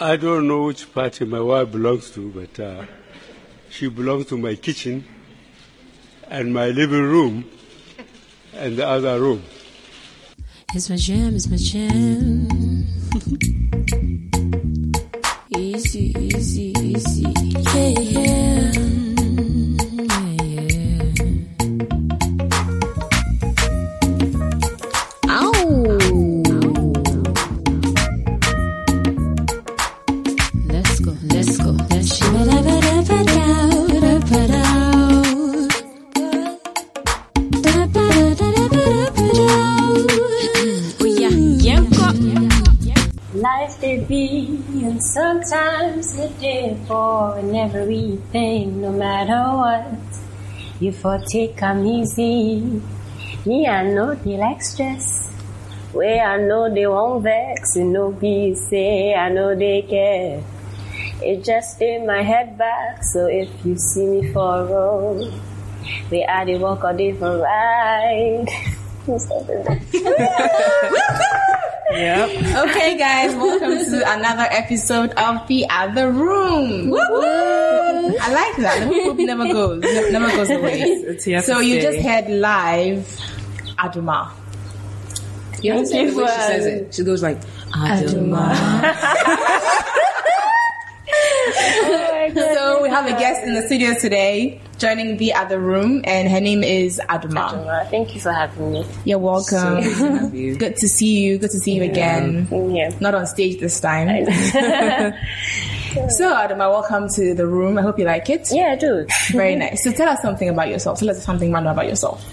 I don't know which party my wife belongs to, but uh, she belongs to my kitchen and my living room and the other room. It's my jam, it's my jam. You for take come easy. Me, I know they like stress. Way I know they won't vex, and no be say I know they care. It just in my head back, so if you see me for a road, we are the walk or day for ride. Okay, guys, welcome to another episode of The Other Room. I like that. The hoop never goes, ne- never goes away. It's here So you just heard live Adomaa. You have to say Thank the way she says it. She goes like, Adomaa. So we have a guest in the studio today joining The Other Room, and her name is Adomaa. Thank you for having me. You're welcome. So good to have you. Good to see you. Good to see you again. I'm. Not on stage this time. so Adomaa, welcome to the room. I hope you like it. Yeah, I do. Very nice. So tell us something about yourself. Tell us something random about yourself.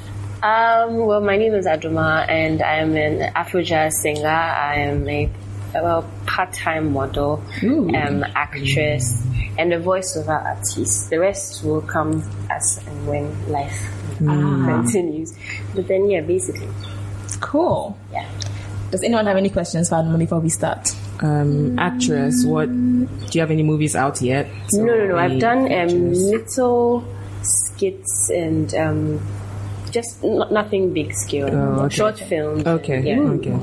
Um, well, my name is Adomaa, and I am an Afro jazz singer. I am a well part-time model, um, actress, and a voiceover artist. The rest will come as and when life continues. But then, yeah, basically, Cool. yeah. Does anyone have any questions for Adomaa before we start? Um, actress, what, do you have any movies out yet? No, no, no. I've done um, little skits and um, just n- nothing big scale. Oh, okay. Short films. Okay, Yeah. okay.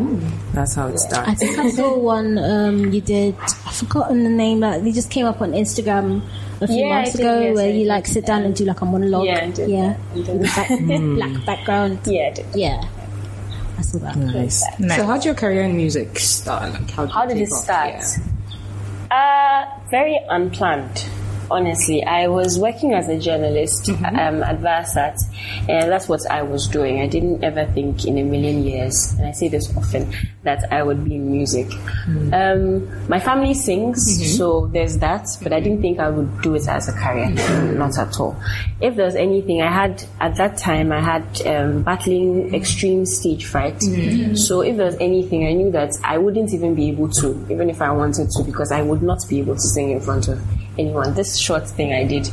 That's how it starts. I think I saw one um, you did. I've forgotten the name. Like they just came up on Instagram a few Yeah, I months did, ago, yes, where I you did. like sit down and do like a monologue. Yeah, I did yeah, that. I did With back, black background. Yeah, I did. Yeah, I saw that. Nice. Nice. So how'd your career in music start? Like, how, How did it start? Yeah. Uh, very unplanned. Honestly, I was working as a journalist Mm-hmm. um, at Varsat, and that's what I was doing. I didn't ever think in a million years, and I say this often, that I would be in music. Mm. Um, my family sings, Mm-hmm. so there's that, but I didn't think I would do it as a career, not at all. If there's anything, I had at that time, I had um, battling extreme stage fright. Mm-hmm. So if there's anything, I knew that I wouldn't even be able to, even if I wanted to, because I would not be able to sing in front of anyone. This short thing I did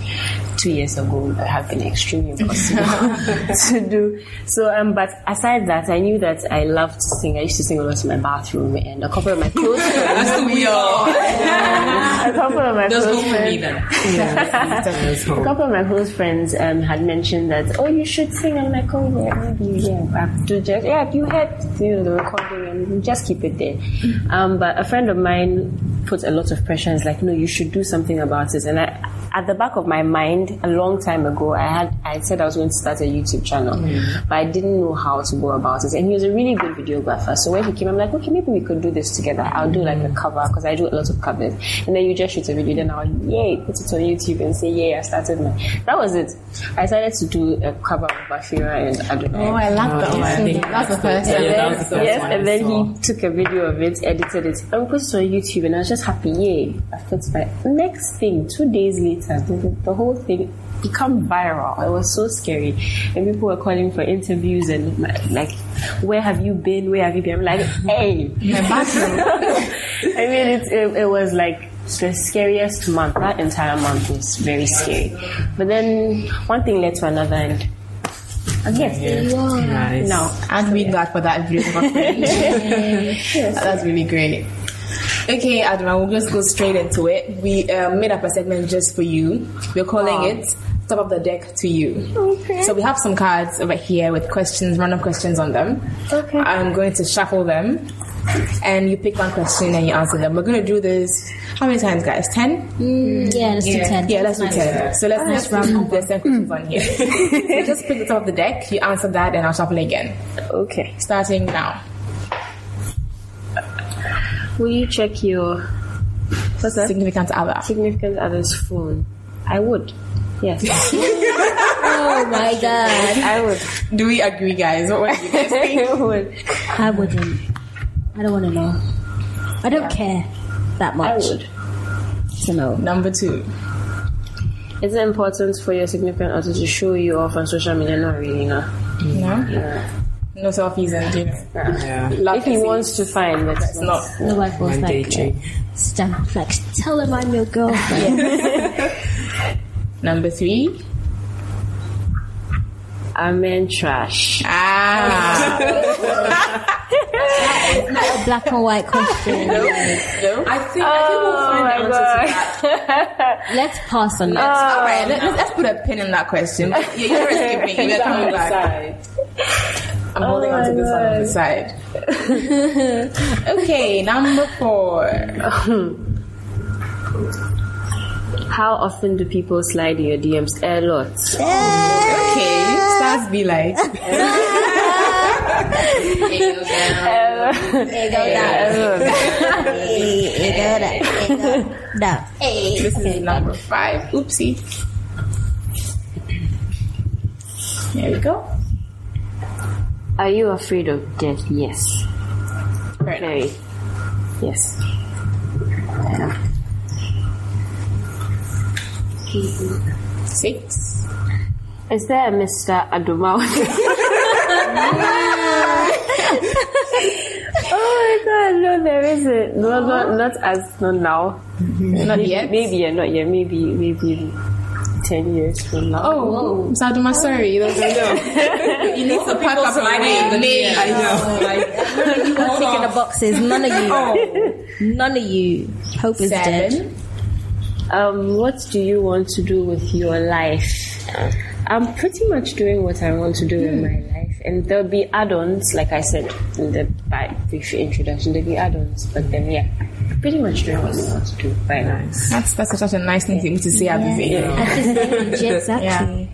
two years ago would have been extremely impossible to do. So, um, but aside that, I knew that I loved to sing. I used to sing a lot in my bathroom, and a couple of my close friends, That's we all. a couple of my close go for me friends, a couple of my close friends um, had mentioned that, oh, you should sing. I'm like, oh, yeah, maybe, yeah. Have just, yeah, you had you know, the recording and just keep it there. Um, but a friend of mine put a lot of pressure and was like, no, you should do something about it. And I, at the back of my mind, a long time ago, I had, I said I was going to start a YouTube channel, but I didn't know how to go about it. And he was a really good videographer. So when he came, I'm like, okay, maybe we could do this together. I'll do like a cover because I do a lot of covers. And then you just shoot a video, then I'll, yay, put it on YouTube and say, yay, I started my, that was it. I decided to do a cover of Bafira and Adonai. Oh, I love that Okay. one. I That's the first Yeah, one. that the first yes, and then he took a video of it, edited it, and put it on YouTube, and I was just happy. Yay! I felt my next thing. Two days later, the, the whole thing become viral. It was so scary, and people were calling for interviews and like, "Where have you been? Where have you been?" I'm like, "Hey, My bathroom. I mean, it, it, it was like the scariest month. That entire month was very scary. But then one thing led to another, and again, Nice. now And we glad for that video. That's really great. Okay, Adomaa, we'll just go straight into it. We um, made up a segment just for you. We're calling it Top of the Deck to You. Okay. So we have some cards over here with questions, random questions on them. Okay. I'm going to shuffle them and you pick one question and you answer them. We're gonna do this. How many times, guys? Ten? Yeah, let's do ten. Yeah, let's do ten. So let's let's round there's questions on here. so just pick the top of the deck. You answer that, and I'll shuffle again. Okay. Starting now. Will you check your what's that? Significant other. significant other's phone? I would. Yes. Oh my god. I would. Do we agree, guys? What would you guys think? I would. I wouldn't. I don't want to know. I don't care that much. I would. to know. Number two. Is it important for your significant other to show you off on social media? Not really, no. No. No selfies and you know. Yeah. If he wants to, fine, but It's not. My wife was One like, check. stamp, like, tell him I'm your girlfriend. Number three. Are men trash? Ah. That is not a black and white question. no. I think I think we'll find the answer to that. Let's pass on that. All right. Let, let's, let's put a pin in that question. Yeah, you're escaping. You're coming back. I'm holding on to this one on the oh, side. okay, number four. How often do people slide in your DMs? A lot. Okay, stars be like. No. This is number five. Oopsie. There we go. Are you afraid of death? Yes. Very nice. Very. Yes. Six. Is there a Mr. Adomaa? oh my god, no, there isn't. No, not, not as, not now. Not yet. Maybe, yeah, not yet. Maybe, maybe 10 years from now. Oh, Saduma, sorry. You don't know. you need to pack up your name. name. I know. Like, Ticking the boxes. None of you. None of you. Hope is dead. Um, what do you want to do with your life? I'm pretty much doing what I want to do in my life, and there'll be add-ons, like I said in the brief introduction. There'll be add-ons, but then yeah, pretty much doing what I want to do right now. That's that's such a nice thing to say at the beginning. At this age, exactly.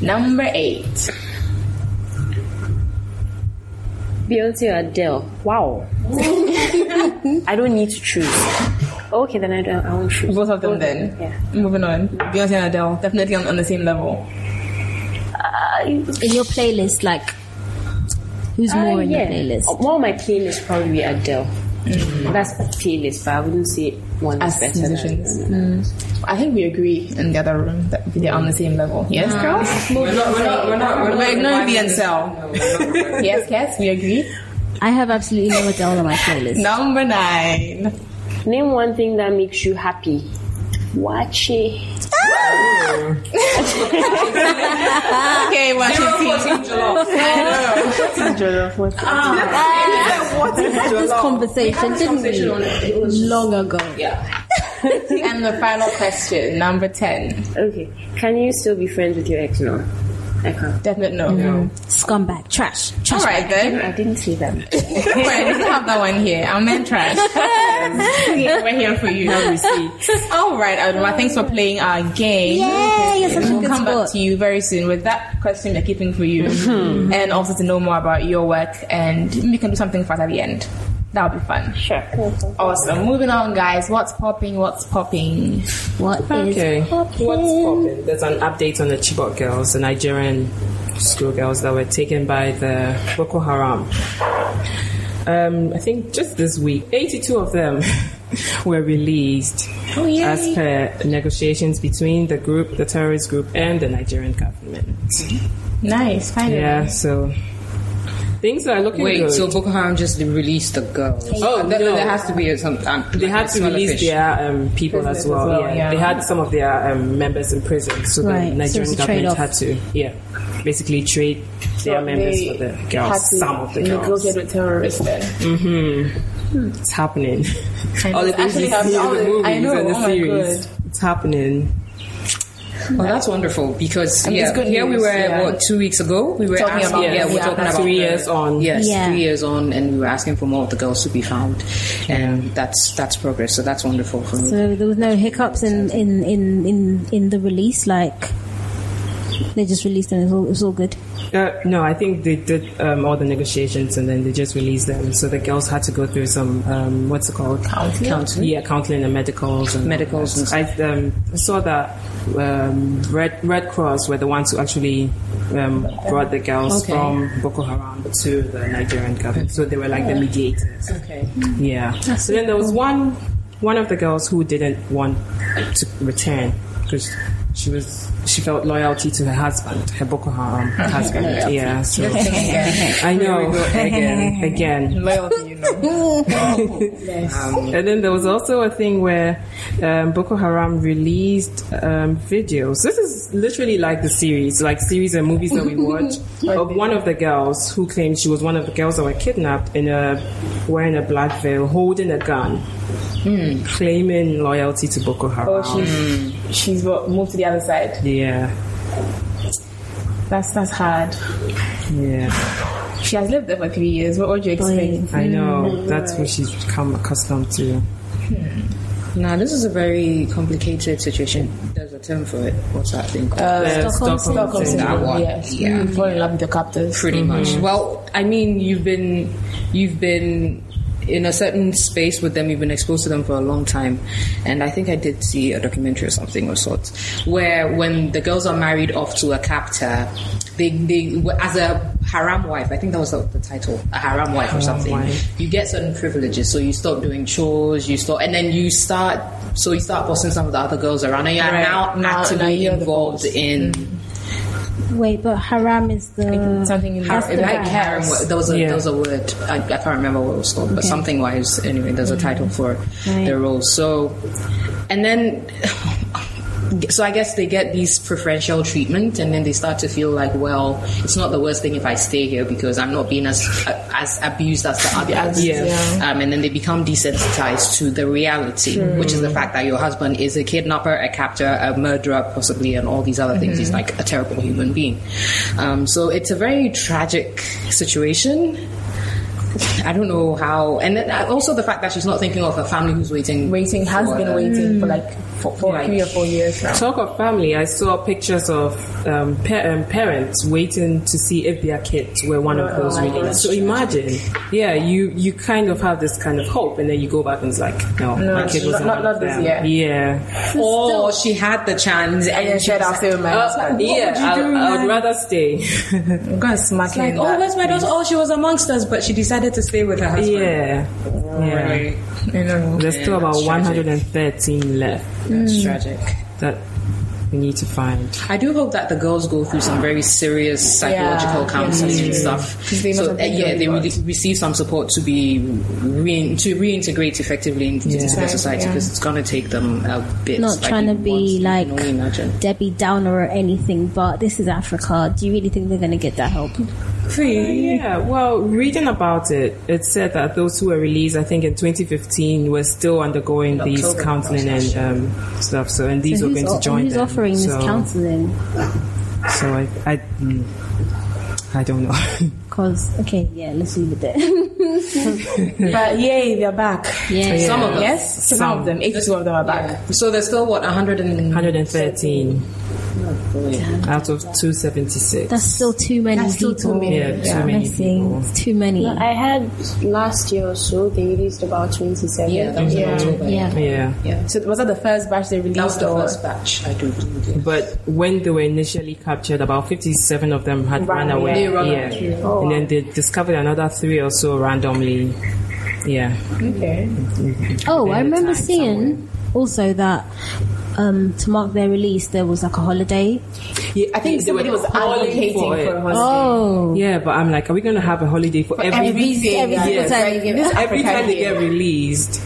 Number eight. Beyonce or Adele? Wow. I don't need to choose. Okay, then I don't. I won't choose. Both of them then. Yeah. Moving on. Beyonce and Adele. Definitely on, on the same level. In your playlist, like, who's more Uh, in yeah. your playlist? Uh, more my playlist probably Adele. Mm. That's playlist, but I wouldn't say one is As better musicians. than mm. I think we agree in the other room that they're on the same level. Yes, girls? we're not. We're not. We're not. We're, We're ignoring the No, Ansel. we're not. Yes, yes, we agree. I have absolutely no Adele on my playlist. Number nine. Name one thing that makes you happy. Watch it. Okay, watch it. Jollof, ah. what's had this conversation, didn't we? Long ago. Yeah. and the final question, number 10. Okay. Can you still be friends with your ex? No. I can't. Definite mm-hmm. no. Scumbag. Trash. Trash. Alright then. I didn't see that. Wait, we don't have that one here. I'm in trash. We're here for you. Alright, Adomaa, thanks for playing our game. Yay, you're such a We'll good come back to you very soon with that question we're keeping for you. Mm-hmm. And also to know more about your work and we can do something for us at the end. That'll be fun. Sure. Awesome. Moving on, guys. What's popping? What's popping? What is Okay. poppin'? What's popping? There's an update on the Chibok girls, the Nigerian schoolgirls that were taken by the Boko Haram. Um, I think just this week, 82 of them were released Oh, as per negotiations between the group, the terrorist group, and the Nigerian government. Nice. Finally. Yeah, so things that are looking Wait, good. so Boko Haram just released the girls? Oh, there, no. there has to be a, some. Um, They like had to release fish. their um, people as Prisoners as well. well, yeah. yeah. they had some of their um, members in prison, so Right, the Nigerian it's a government trade-off. had to, yeah, basically trade their members for the had girls. to Some of the girls. Negotiate with terrorists then. It's happening. All the know, things you see in the the- movies and the oh series, it's happening. Well, that's wonderful because mean, yeah, here we were yeah. what two weeks ago. We were Talking asking, about- yeah, we're yeah, talking about three the- years on. Yes, Yeah. three years on, and we were asking for more of the girls to be found, and that's that's progress. So that's wonderful for me. So there was no hiccups in in in in, in the release. Like they just released and It's all, it was all good. Uh, no, I think they did um, all the negotiations and then they just released them. So the girls had to go through some um, what's it called? Counseling? Counseling. Yeah, counseling and medicals. And Medicals and I um, saw that um, Red Red Cross were the ones who actually um, brought the girls Okay. from Boko Haram to the Nigerian government. So they were like the mediators. Okay. Yeah. So then there was one one of the girls who didn't want to return because she was she felt loyalty to her husband, her Boko Haram husband. Yeah. So I know again, again. Loyalty, you know. And then there was also a thing where um, Boko Haram released um, videos. This is literally like the series, like series and movies that we watch of one of the girls who claimed she was one of the girls that were kidnapped in a wearing a black veil, holding a gun, claiming loyalty to Boko Haram. Oh, she's she's moved to the other side. yeah, That's that's hard. yeah. She has lived there for three years. What would you expect? I know mm. that's what she's become accustomed to. Hmm. Now this is a very complicated situation. There's a term for it. What's that thing called? Uh, the Stockholm Stockholm syndrome. syndrome. That one. Yes. Mm, yeah. You fall in love with your captors. pretty much. Mm-hmm. Well, I mean, you've been you've been in a certain space with them. You've been exposed to them for a long time, and I think I did see a documentary or something of sorts where when the girls are married off to a captor, they they as a haram wife. I think that was the, the title, a haram wife or something. wife. You get certain privileges, so you stop doing chores, you stop, and then you start. So you start bossing some of the other girls around, and you're Right. now, actively involved in. Wait, but haram is the Something in That's the the Like bad. harem, there was a Yeah. there was a word I, I can't remember what it was called, but something wise. Anyway, there's a title for Right. their roles. So, and then, so I guess they get these preferential treatment, and then they start to feel like, well, it's not the worst thing if I stay here because I'm not being as as abused as the others. Yeah. Um, and then they become desensitized to the reality, which is the fact that your husband is a kidnapper, a captor, a murderer, possibly, and all these other things. He's like a terrible human being. Um, so it's a very tragic situation. I don't know how, and uh, also the fact that she's not thinking of her family who's waiting. Waiting has been her. waiting for like for, for Right. three or four years now. Talk of family, I saw pictures of um, pa- um, parents waiting to see if their kids were one of those released. So imagine, yeah, you you kind of have this kind of hope, and then you go back and it's like, no, my kid wasn't not- one not of this year. Yeah, Or she had the chance and And she said, "I'll stay with my Uh, husband." yeah, I, I'd rather stay. I'm gonna smack like, him. oh, where's my daughter? Oh, she was amongst us, but she decided to stay with her husband. yeah, yeah. Right. I know. There's still about that's tragic. 113 left That's mm. tragic. that we need to find. I do hope that the girls go through some very serious psychological Yeah, counseling yeah, and yeah. stuff. 'Cause they so uh, yeah, they a really receive some support to be rein to reintegrate effectively into Yeah. the society Yeah. because it's gonna take them a bit. not like trying to be like can only imagine. Debbie Downer or anything, but this is Africa. Do you really think they're going to get that help? Yeah, well, reading about it, it said that those who were released, I think in 2015, were still undergoing these October counseling and um, stuff. So, and these So were going to join who's them. Offering so, this counseling? So I, I, mm, I don't know. Because okay, yeah, let's leave it there. But yay, they're back. yeah, Some of them. Yes, some, Some. of them, 82 of them are back. So there's still what 100 and 113 out of 276. that's still too many That's still people. too many. yeah, too Yeah. many people. Too many. I had last year or so, they released about 27. Yeah, that was Yeah. October. yeah. Yeah. Yeah. So was that the first batch they released? That was the or? first batch, I do believe. yeah. But when they were initially captured, about 57 of them had Ran run away. away. They ran yeah. away. Oh, and then oh. they discovered another three or so randomly. Yeah. Okay. Mm-hmm. Oh, I remember time seeing also that um, to mark their release, there was like a holiday. yeah I think they somebody was calling advocating for for, a holiday. Oh, Yeah, but I'm like, are we going to have a holiday for, every everything, every yeah, single it's time. Every time they get released,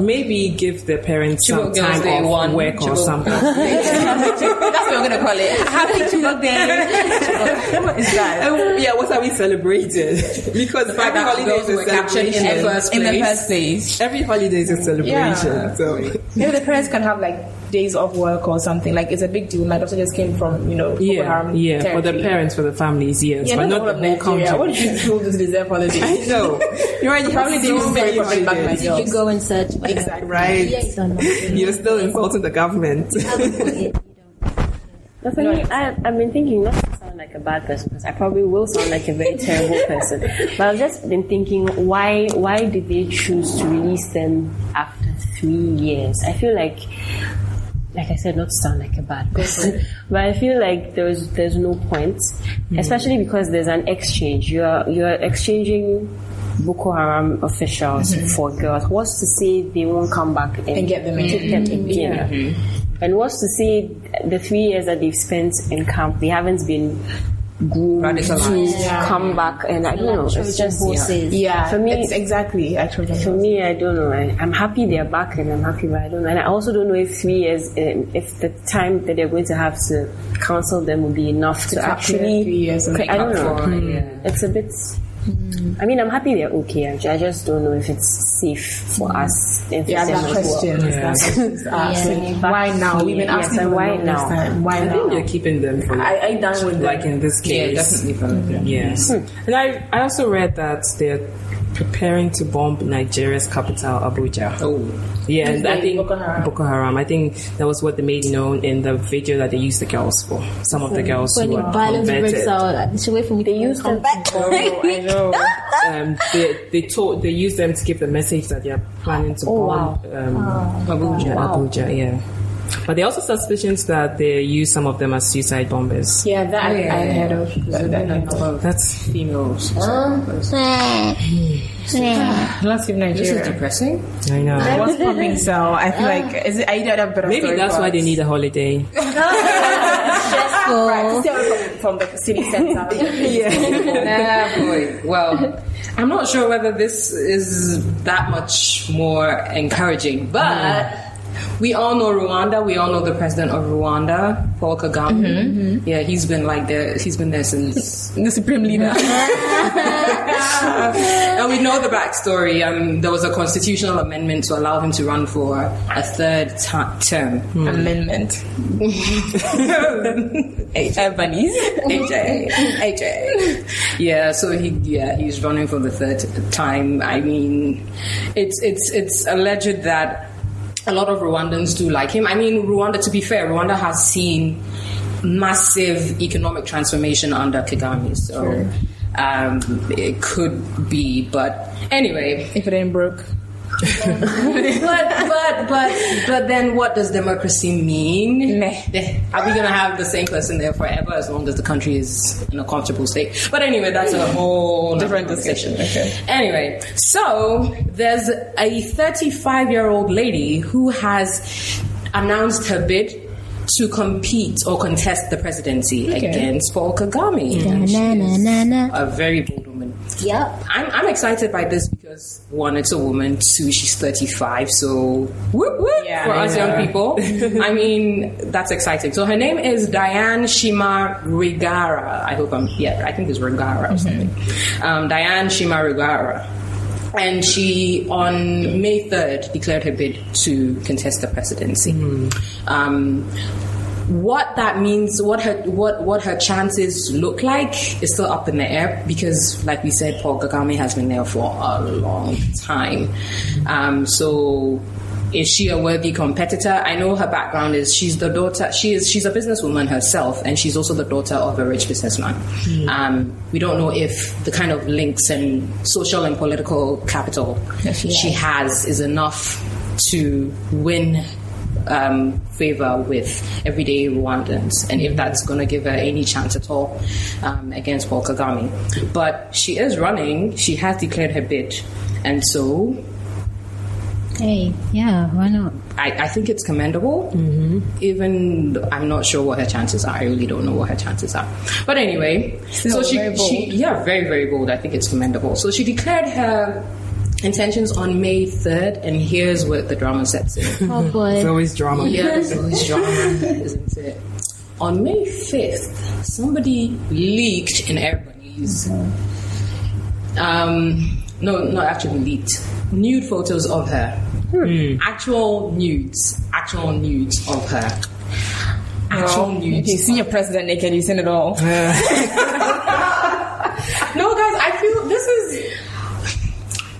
Maybe give the parents some Chibok Girls time Day off one, work or something. That's what we're gonna call it. Happy Chibok Day. what is that? Um, yeah, what are we celebrating? because every that holiday is a captured in the celebration. first In the first place. Every holiday is a celebration. Yeah. So Maybe the parents can have like days off work or something. Like it's a big deal. My daughter just came from you know Boko yeah, Haram yeah, for the parents, for the families, yes, Yeah, but not not the the whole of whole Nigeria. What country. did you do to deserve holidays? I know. You're right. You Probably didn't so pay many for bring back my holidays. girls. You go and search. for that. Exactly. Right. Yeah, you you're still insulting the government. But for me, I, I've been thinking not to sound like a bad person because I probably will sound like a very terrible person. But I've just been thinking why why did they choose to release them after three years? I feel like like I said, not to sound like a bad person, but I feel like there's there's no point, especially because there's an exchange. You're you're exchanging Boko Haram officials for girls. What's to say they won't come back and, And get them in. take them again? Mm-hmm. And what's to say the three years that they've spent in camp, they haven't been groomed to Radicalized. come back? And I don't know. It's just horses. Yeah, For me- it's exactly actually. for me, I don't know. I, I'm happy they're back, and I'm happy, but I don't know. And I also don't know if three years, um, if the time that they're going to have to counsel them will be enough to, clear actually. three years and I don't know. up for it, yeah. It's a bit. Mm. I mean, I'm happy they're okay. I I just don't know if it's safe for mm. us. and for Yeah, that as well. question. That is asked. Yeah. Why now? We've been asking and for why now? time. Why I now? think you're keeping them for I, I done with like them. in this Yeah, case. definitely for them. Yes. Hmm. And I, I also read that they're preparing to bomb Nigeria's capital, Abuja. Oh. Yeah, and I think Boko Haram. Boko Haram. I think that was what they made known in the video that they used the girls for. Some of the girls When who the are violence breaks out, they should wait for me to use come back. I know. Um, they they told they used them to give the message that they are planning to Oh, bomb um, Abuja. Abuja, yeah. But there are also suspicions that they use some of them as suicide bombers. Yeah, that I, I heard of. That, that, that, That's Females. Let's give This is depressing. I know. What's coming? So I feel like is it? I don't have better. Maybe that's for why they need a holiday. stressful. Right, stay from, from the city center. Ah, boy. Well, I'm not sure whether this is that much more encouraging, but we all know Rwanda. We all know the president of Rwanda, Paul Kagame. Mm-hmm, mm-hmm. Yeah, he's been like there. He's been there since the supreme leader. and we know the backstory. Um, there was a constitutional amendment to allow him to run for a third ti- term. Hmm. Amendment. Ebony's AJ AJ. Yeah, so he yeah he's running for the third time. I mean, it's it's it's alleged that a lot of Rwandans do like him. I mean, Rwanda. To be fair, Rwanda has seen massive economic transformation under Kagame. So. Um, it could be, but anyway, if it ain't broke. but but but but then what does democracy mean? Meh. Are we gonna have the same person there forever as long as the country is in a comfortable state? But anyway, that's a whole Different discussion, okay. Anyway, so there's a 35 year old lady who has announced her bid to compete or contest the presidency against Paul Kagame. Na, na, na. A very bold woman. Yep. I'm, I'm excited by this because one, it's a woman. Two, she's 35. So whoop whoop Yeah. for us young people. I mean, that's exciting. So her name is Diane Shima Rwigara. I hope I'm yeah. I think it's Rwigara or something. Um, Diane Shima Rwigara. And she, on May 3rd, declared her bid to contest the presidency. Um, what that means, what her what what her chances look like, is still up in the air because, like we said, Paul Kagame has been there for a long time. Um, so, is she a worthy competitor? I know her background is she's the daughter. She is she's a businesswoman herself, and she's also the daughter of a rich businessman. Um, we don't know if the kind of links and social and political capital she has is enough to win um, favor with everyday Rwandans, and if that's going to give her any chance at all um, against Paul Kagame. But she is running; she has declared her bid, and so Hey, yeah, why not? I, I think it's commendable. Mm-hmm. Even I'm not sure what her chances are. I really don't know what her chances are. But anyway, so she, she, yeah, very very bold. I think it's commendable. So she declared her intentions on May 3rd, and here's where the drama sets in. Oh It's always drama. Yeah, there's always drama, isn't it? On May 5th, somebody leaked in Everybody's. Um, no, not actually leaked. Nude photos of her. Actual nudes. Actual nudes of her. Actual Well, nudes. if you see your president naked, you've seen it all. No, guys, I feel this is.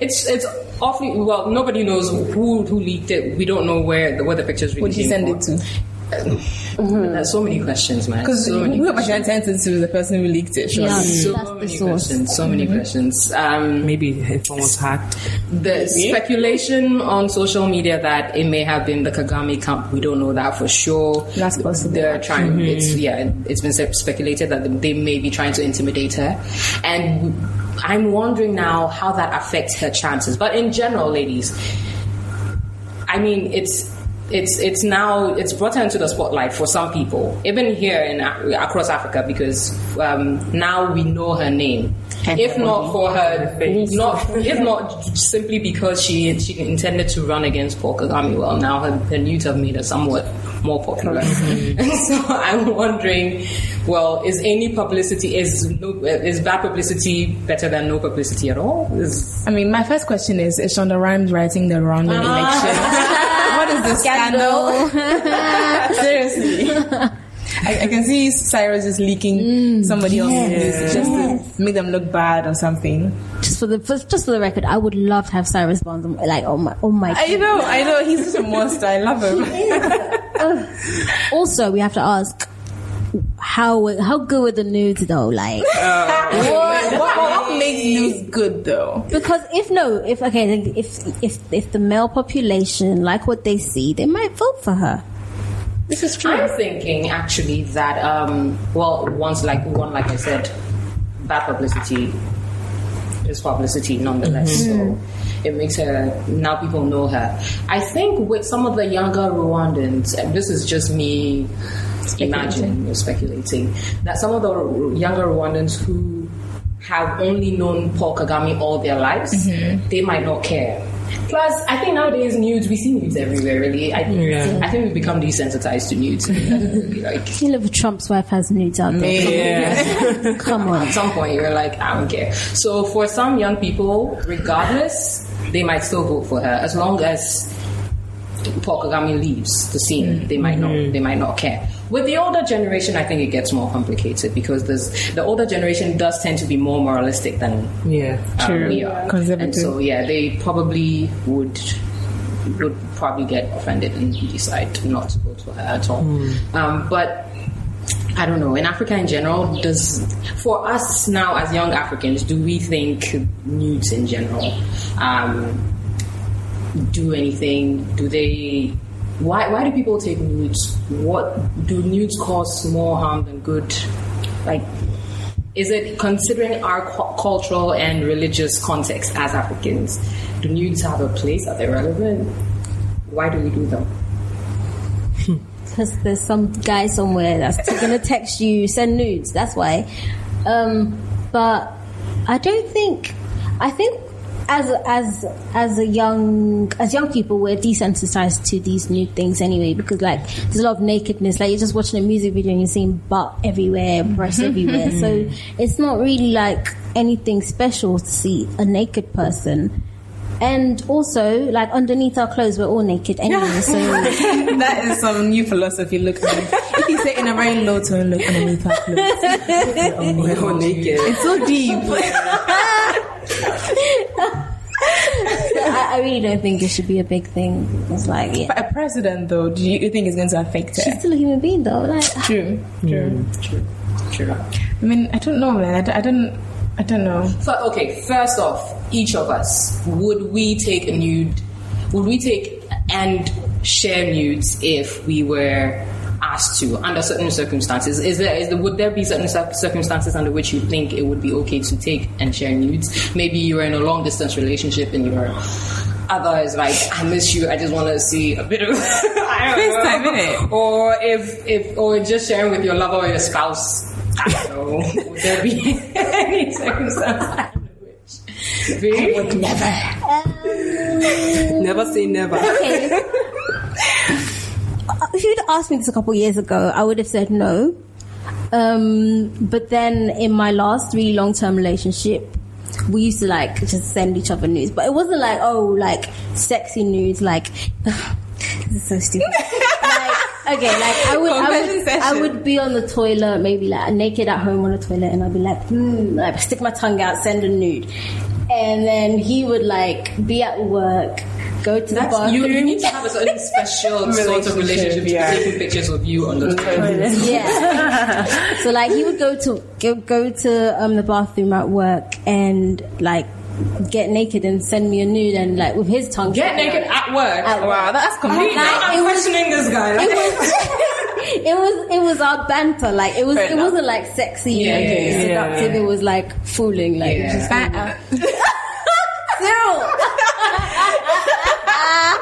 It's it's awfully well. Nobody knows who who leaked it. We don't know where the where the pictures really Would you came send from. it to? Mm-hmm. There's so many questions, man. Because so many who am I questions. going to send it to? The person who leaked it. Surely. Yeah, So that's many source. questions. So many mm-hmm. questions. Um, Maybe if phone was hacked. the speculation on social media that it may have been the Kagame camp. We don't know that for sure. That's possible. They're trying. Mm-hmm. It's yeah. It's been speculated that they may be trying to intimidate her, and I'm wondering now how that affects her chances. But in general, ladies, I mean, it's. It's it's now it's brought her into the spotlight for some people, even here in uh, across Africa, because um, now we know her name. If not for her, not if not simply because she she intended to run against Paul Kagame, well, now her, her news have made her somewhat more popular. Mm-hmm. and so I'm wondering, well, is any publicity is no, is bad publicity better than no publicity at all? Is I mean, my first question is: Is Shonda Rhimes writing the Rwandan ah. election? what is the scandal? Seriously. I, I can see Cyrus just leaking mm, somebody else's news just to make them look bad or something. Just for the for, just for the record, I would love to have Cyrus Barnes on, like on my on my. I know, I know, he's such a monster. I love him. Also, we have to ask how how good were the nudes though? Like what, what, what makes nudes good though? because if no, if okay, then if if if the male population like what they see, they might vote for her. This is true. I'm thinking actually that um, well, once like one like I said, bad publicity is publicity nonetheless. So it makes her now people know her. I think with some of the younger Rwandans, and this is just me imagining or speculating, that some of the younger Rwandans who have only known Paul Kagame all their lives, mm-hmm. they might not care. Plus, I think nowadays nudes we see nudes everywhere. Really, I think Yeah. I think we've become desensitized to nudes. like You know, if Trump's wife has nudes out there. Come on. at some point you're like, I don't care. So for some young people, regardless, they might still vote for her as long as Paul Kagame leaves the scene. They might not. They might not care. With the older generation, I think it gets more complicated because there's the older generation does tend to be more moralistic than Yeah. um, True. we are. Conservative. And so yeah, they probably would would probably get offended and decide not to go to her at all. Um, but I don't know. In Africa in general, does for us now as young Africans, do we think nudes in general um, do anything? Do they? Why why do people take nudes? What do nudes cause more harm than good? Like, is it considering our cu- cultural and religious context as Africans? Do nudes have a place? Are they relevant? Why do we do them? because there's some guy somewhere that's gonna text you, send nudes. That's why. Um, but I don't think. I think as as as a young as young people, we're desensitized to these new things anyway because like there's a lot of nakedness. Like you're just watching a music video and you're seeing butt everywhere, breasts everywhere. So it's not really like anything special to see a naked person. And also, like underneath our clothes, we're all naked anyway. So that is some new philosophy. Look, at me. if you say in a very low tone, look underneath our clothes. We're all naked. It's so deep. I, I really don't think it should be a big thing. It's like, yeah. But a president, though, do you, you think it's going to affect She's still a human being, though. Like, True, true. True. True. I mean, I don't know, man. I, don't- I don't. I don't know. So, okay, first off, each of us, would we take a nude? Would we take and share nudes if we were asked to under certain circumstances? Is there, is there would there be certain circumstances under which you think it would be okay to take and share nudes? Maybe you're in a long distance relationship and your other is like, I miss you. I just want to see a bit of I don't FaceTime, know. innit? Or if if or just sharing with your lover or your spouse. I don't know. Would there be any circumstance under which? Vee? um, Never say never. Okay. If you'd asked me this a couple of years ago, I would have said no. Um, but then in my last really long term relationship, we used to like just send each other nudes, but it wasn't like oh like sexy nudes. Like this is so stupid. like, okay, like I would, I would, I would be on the toilet, maybe like naked at home on the toilet, and I'd be like, hmm, like stick my tongue out, send a nude, and then he would like be at work, go to the bathroom. You, you need to have a certain special sort of relationship to yeah. be taking pictures of you on the toilet. Yeah. so like he would go to go, go to um, the bathroom at work and like get naked and send me a nude and like with his tongue. Get naked at work. At work. Wow, that's complete. Like, I'm was- questioning this guy. It was, it was it was our banter. Like it was Fair it enough. wasn't like sexy, Yeah, and yeah, yeah. seductive. It was like fooling. Like Yeah. just Banter. Cyril. Ah,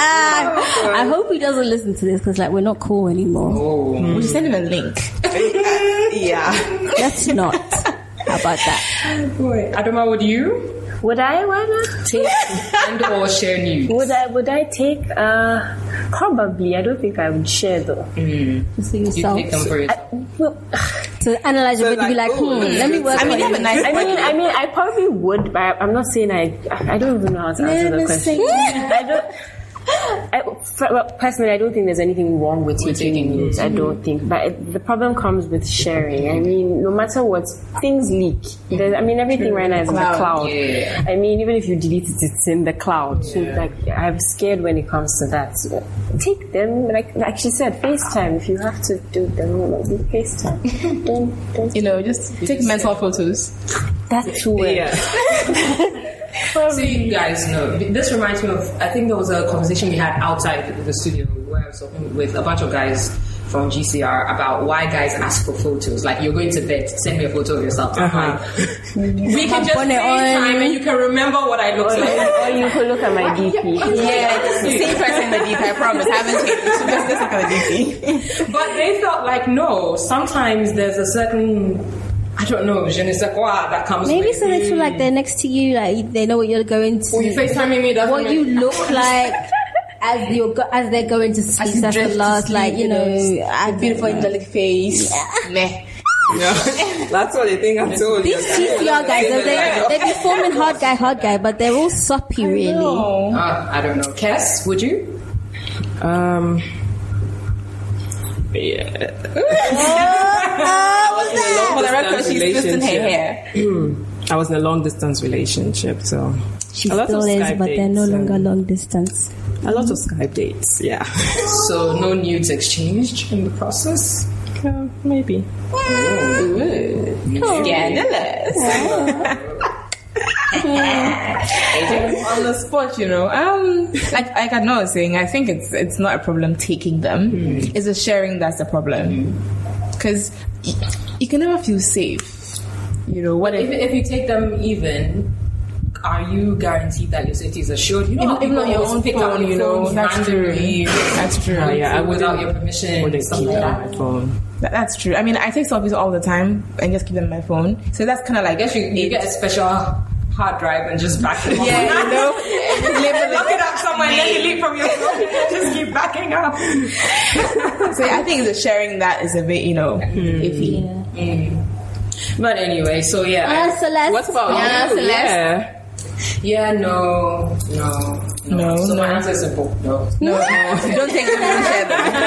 I hope he doesn't listen to this because like we're not cool anymore. oh. We should send him a link. yeah. Let's not. How about that? Boy, Adomaa, would you Would I wanna? take and or share nudes? Would I? Would I take? Uh, probably. I don't think I would share though. Just for You yourself. take them for yourself. Well, to analyze your So video, be like, like, hmm, let me work I mean, have a nice I mean. I mean, I probably would, but I'm not saying I. I don't even know how to answer the question. I don't. I, f- well, personally, I don't think there's anything wrong with taking taking nudes. I don't think, but it, the problem comes with sharing. I mean, no matter what, things leak. There- I mean, everything right now is in the cloud. Yeah. I mean, even if you delete it, it's in the cloud. So, like, I'm scared when it comes to that. So, take them, like, like she said, FaceTime. If you have to do them, like, do FaceTime. don't, don't. You know, just take mental photos. That's too weird. Yeah. So you guys know, this reminds me of, I think there was a conversation we had outside the studio where I was talking with a bunch of guys from GCR about why guys ask for photos. Like, you're going to bed, send me a photo of yourself. Uh-huh. Like, we can just bonnet time and you can remember what I look like. or you could look at my DP. Yeah, the same person in the deep. I promise. I haven't changed. Just just look at the DP. But they felt like, no, sometimes there's a certain, I don't know, je ne sais quoi that comes Maybe with so they feel like they're next to you, like they know what you're going to. When you FaceTiming me, doesn't what you look like as you're go- as they're going to sleep. you That's the last, sleep, like you you know, know, I- Beautiful angelic face. Meh. Yeah. That's what they think I'm told These TCR guys, they, they, they be forming hard guy, hard guy, but they're all soppy, really. Uh, I don't know. Kess, would you? Um. Yeah. For the record, she's twisting her hair. I was in a long distance relationship, so She a lot still of is, Skype but they're no longer long distance. A lot of Skype dates, yeah. so no nudes exchanged in the process. Uh, maybe. Scandalous. On the spot, you know. Um, like like I was saying, I think it's it's not a problem taking them. It's the sharing that's the problem. Because y- you can never feel safe. You know what If, if if you take them even, are you guaranteed that your safety is assured? You know, Even- even on your own pick up phone, your you know, phones that's true. That's true. Yeah, I without wouldn't- your permission. Wouldn't keep like it on that. my phone. That, that's true. I mean, I take selfies all the time and just keep them on my phone. So that's kind of like I guess you, you get a special hard drive and just back it up. Yeah, you know, Lock it up somewhere and then you leave from your phone. just keep backing up. so I think the sharing that is a bit, you know, iffy. But anyway, so yeah. Ah, Celeste. What about Yeah, you? Celeste. Yeah. Yeah, no, no, No, So my no. answer is simple. No, No, don't take them, don't share them.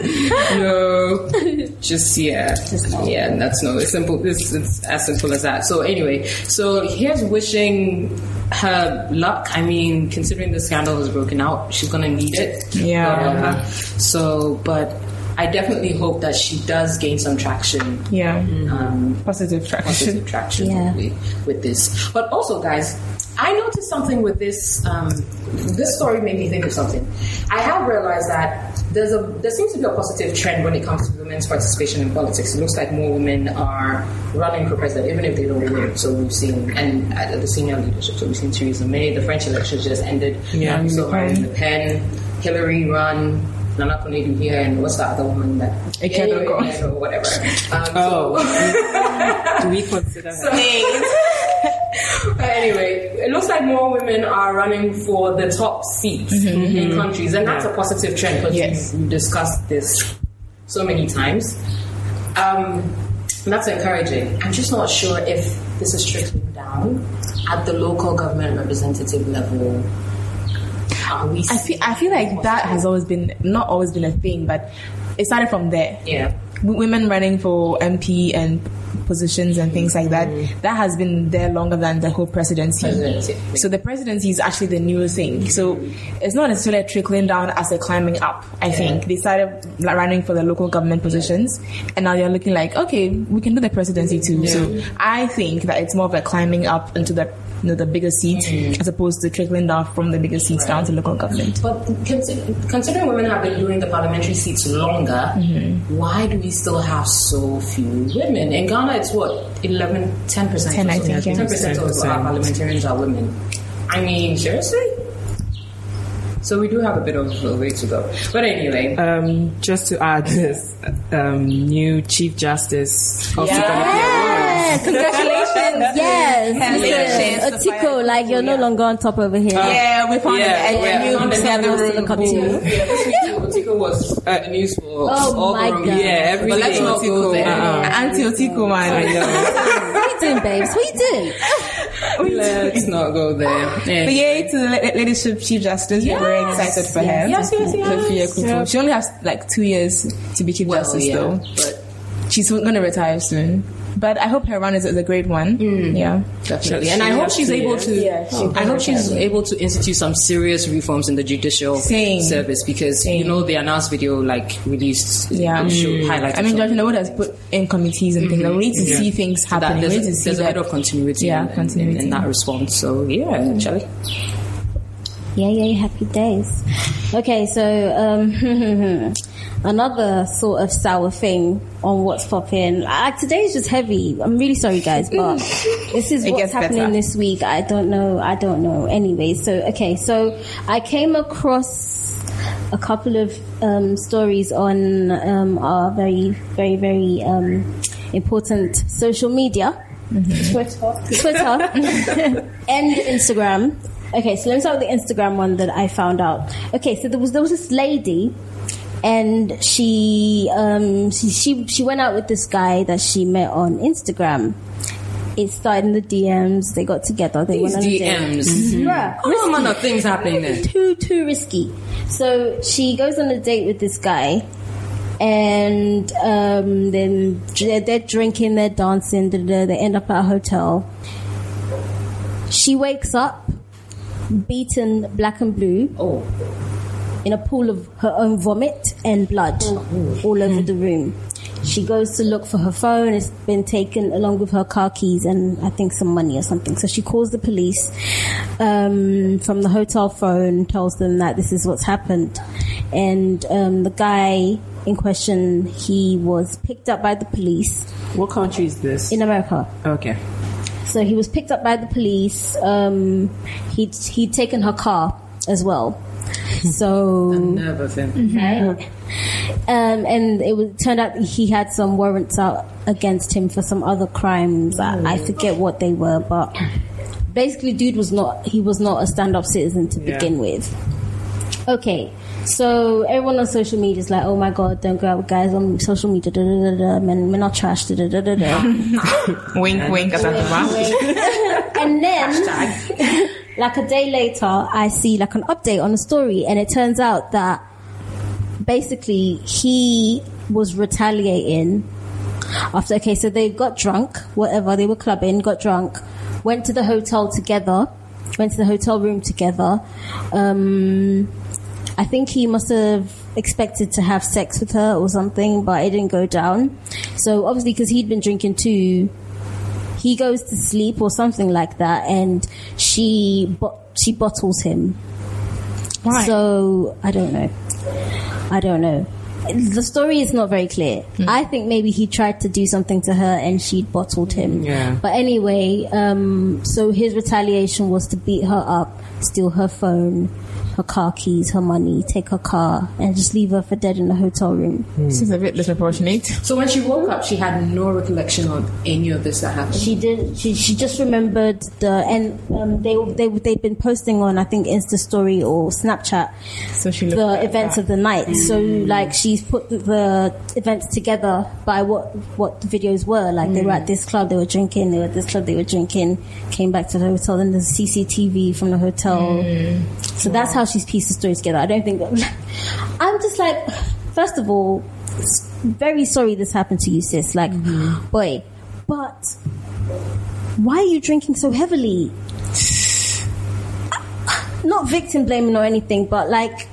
no. Just yeah, yeah. That's no. It's simple. It's, it's as simple as that. So anyway, so here's wishing her luck. I mean, considering the scandal has broken out, she's gonna need it. Yeah. Uh, so, but I definitely hope that she does gain some traction. Yeah, Um, positive traction. positive traction Yeah. with, with this. But also, guys, I noticed something with this. Um, this story made me think of something. I have realized that there's a there seems to be a positive trend when it comes to women's participation in politics. It looks like more women are running for president, even if they don't win. So we've seen, and at the senior leadership, so we've seen Theresa May. The French elections just ended. Yeah. so Le Pen, Hillary run. Nana Konadu here, and what's the other woman that? Ikedogo. Yeah, or whatever. Um, Oh. so- do we consider her? But anyway, it looks like more women are running for the top seats in countries, and that's a positive trend because Yes. we've discussed this so many times. Um, that's encouraging. I'm just not sure if this is trickling down at the local government representative level. I feel I feel like that has always been not always been a thing, but it started from there. yeah. W- Women running for MP and positions and things like that. Mm-hmm. That has been there longer than the whole presidency. Presidency. So the presidency is actually the new thing. So it's not necessarily trickling down as a climbing up. I think they started running for the local government positions, and now they're looking like, okay, we can do the presidency too. So I think that it's more of a climbing up into the you know, the bigger seats as opposed to trickling down from the bigger seats down to local government. But consider, considering women have been doing the parliamentary seats longer, why do we still have so few women? In Ghana, it's what, 11, 10%? 10, I or so. think, yeah. 10% of our parliamentarians are women. I mean, seriously? So we do have a bit of a way to go. But anyway, Um, just to add this, um, new Chief Justice of Yeah, congratulations. yes. Congratulations. Listen, Otiko, like you're no longer on top over here. Yeah, we found Yeah, a, a, yeah. new Found person in the Someone room. look up to. yeah, this week too, Otiko was uh, news for Oh all my the wrong God. Yeah, every But let's day. not go there. Uh-uh. Auntie Otiko, man. What you doing, babes? What you doing? Let's not go there. But Yeah. yay to the la- Lady Chief Chief Justice. We're very excited for her. Yes, yes, yes. Sophia Akuffo. She only has like two years to be Chief Well, Justice yeah, though. but She's going to retire soon. But I hope her run is, is a great one. Yeah. definitely. And I hope she's able to. she I hope she's able to institute some serious reforms in the judicial Same. service because Same. you know the announced video like released. Yeah. show highlighted. I mean, some- Judge Nowood has put in committees and things. Mm-hmm. We need to see things that happening. We there's, need to a, see there's a bit of continuity, Yeah, in, in- continuity. In, that response. So yeah, actually. Yeah, yeah, happy days. Okay, so um, another sort of sour thing on what's popping. Like today's just heavy. I'm really sorry, guys, but this is what's happening better. this week. I don't know. I don't know. Anyway, so okay, so I came across a couple of um, stories on um, our very, very, very um, important social media. Twitter, Twitter, and Instagram. Okay, so let me start with the Instagram one that I found out. Okay, so there was there was this lady, and she um she she, she went out with this guy that she met on Instagram. It started in the DMs. They got together. They These went on. DMs. Bruh, All manner of things happening there. too too risky. So she goes on a date with this guy, and um, then they're, they're drinking, they're dancing, da, da, da, they end up at a hotel. She wakes up, beaten black and blue, Oh, in a pool of her own vomit and blood all over the room. She goes to look for her phone. It's been taken along with her car keys and I think some money or something. So she calls the police um, from the hotel phone, tells them that this is what's happened. And um, the guy in question, he was picked up by the police What country is this? in America. okay. So he was picked up by the police. Um, he'd, he'd taken her car as well. So nerve of him. Right. Um, and it was, turned out he had some warrants out against him for some other crimes. I, I forget what they were, but basically, dude was not he was not a stand-up citizen to Yeah. begin with. Okay, so everyone on social media is like, "Oh my god, don't go out with guys on social media." Da, da, da, da, men, men are trash. Da, da, da, da, da. Wink, wink, Asantuma. and then, like a day later, I see like an update on a story, and it turns out that basically he was retaliating after. Okay, so they got drunk, whatever they were clubbing, got drunk, went to the hotel together, went to the hotel room together. Um, I think he must have expected to have sex with her or something, but it didn't go down. So obviously, because he'd been drinking too, he goes to sleep or something like that, and she bo- she bottles him. Why? So I don't know. I don't know. the story is not very clear. I think maybe he tried to do something to her and she bottled him. Yeah. But anyway, um, so his retaliation was to beat her up, steal her phone, her car keys, her money, take her car, and just leave her for dead in the hotel room. Seems a bit disproportionate. So when she woke up, she had no recollection of any of this that happened. She did. She she just remembered the and um, they they they'd been posting on I think Insta Story or Snapchat So she the events that. of the night. So like she's put the, the events together by what what the videos were. Like they were at this club, they were drinking. They were at this club, they were drinking. Came back to the hotel. Then there's CCTV from the hotel. So that's how she's pieced the story together. I don't think. I'm just like, first of all, very sorry this happened to you, sis. Like, mm-hmm. boy, but why are you drinking so heavily? Not victim blaming or anything, but like,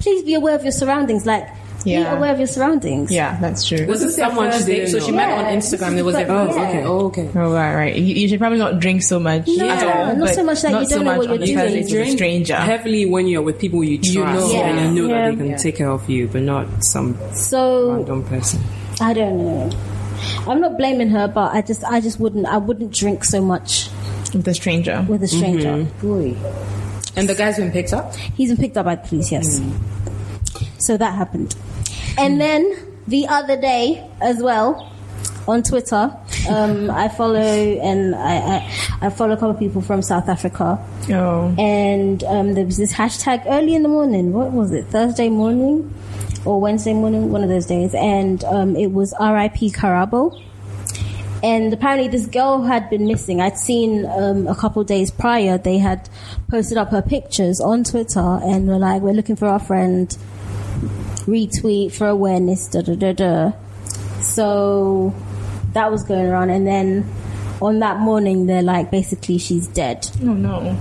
please be aware of your surroundings. Like, be Yeah. aware of your surroundings. Yeah, that's true. Was it someone she didn't so know? she met met on on Instagram. It was like, Oh, Yeah. okay. Oh, okay. Oh, right, right. You, you should probably not drink so much. No, at all, not so much that you don't so know what you're doing. date with a stranger. Heavily when you're with people you trust You know. and you know Yeah. that they can take care of you, but not some So random person. I don't know. I'm not blaming her, but I just, I just wouldn't, I wouldn't drink so much with a stranger. with a stranger. Mm-hmm. Boy. And the guy's been picked up? He's been picked up by the police, yes. Mm. So that happened. And then the other day as well, on Twitter, um, I follow and I, I, I follow a couple of people from South Africa. Oh. And um, there was this hashtag early in the morning. What was it? Thursday morning or Wednesday morning? One of those days. And um, it was RIP Karabo. And apparently, this girl had been missing. I'd seen um, a couple of days prior, they had posted up her pictures on Twitter and were like, We're looking for our friend, retweet for awareness, da da da da. So that was going around. And then on that morning, they're like, basically, she's dead. Oh no.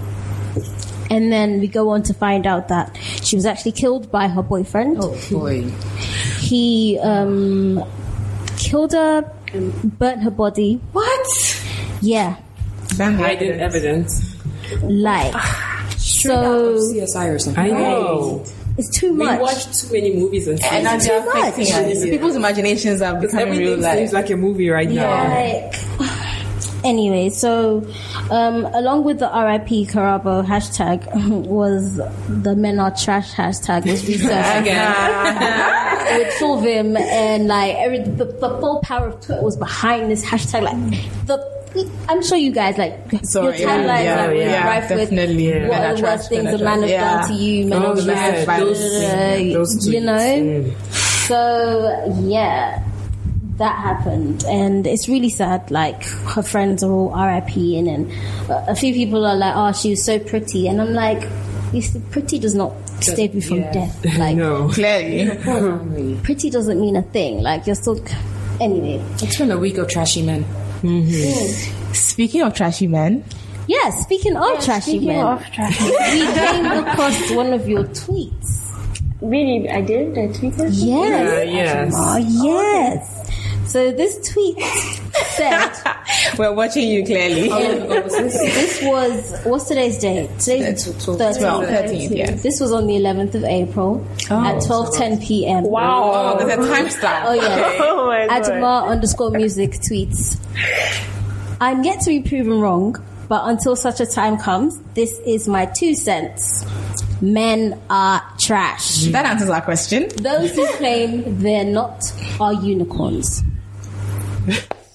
And then we go on to find out that she was actually killed by her boyfriend. Oh, boy. He um, killed her, burnt her body. What? Yeah, Then Hiding evidence. like so. CSI or something. I know. It's too much. We much. watch too many movies and And now series. they're too much. affecting. People's imaginations are becoming real Everything life. seems like a movie right now. Like, anyway, so um, along with the RIP Karabo hashtag was the men are trash hashtag was researched with Fulvim and like every the, the full power of Twitter was behind this hashtag. Like the I'm sure you guys like Sorry, your timelines yeah, are really yeah, rife with definitely, yeah. what are are the worst things a man has trash. done to you, men Oh, are yeah, trash, those- uh, those you tweets. know. So yeah, that happened, and it's really sad. Like her friends are all RIP, and then a a few people are like, "Oh, she was so pretty," and I'm like, "Pretty does not save you from death. Like, No. Clearly. pretty doesn't mean a thing. Like you're still." Anyway, It's been a week of trashy men. Mm-hmm. Speaking of trashy men, yeah. Speaking of trashy Speaking men, of trashy, we came across one of your tweets. really, I did. I tweeted. Yes. yes. Oh, yes. So this tweet said. we're watching you clearly. Oh, this was what's today's date? Today's Twelve, 13th. 13th, yeah. This was on the 11th of April oh. at 12:10 p.m. Wow, oh, there's a timestamp. Oh yeah. Oh my god. Adomaa underscore music tweets. I'm yet to be proven wrong, but until such a time comes, this is my two cents. Men are trash. That answers our question. Those who claim they're not are unicorns.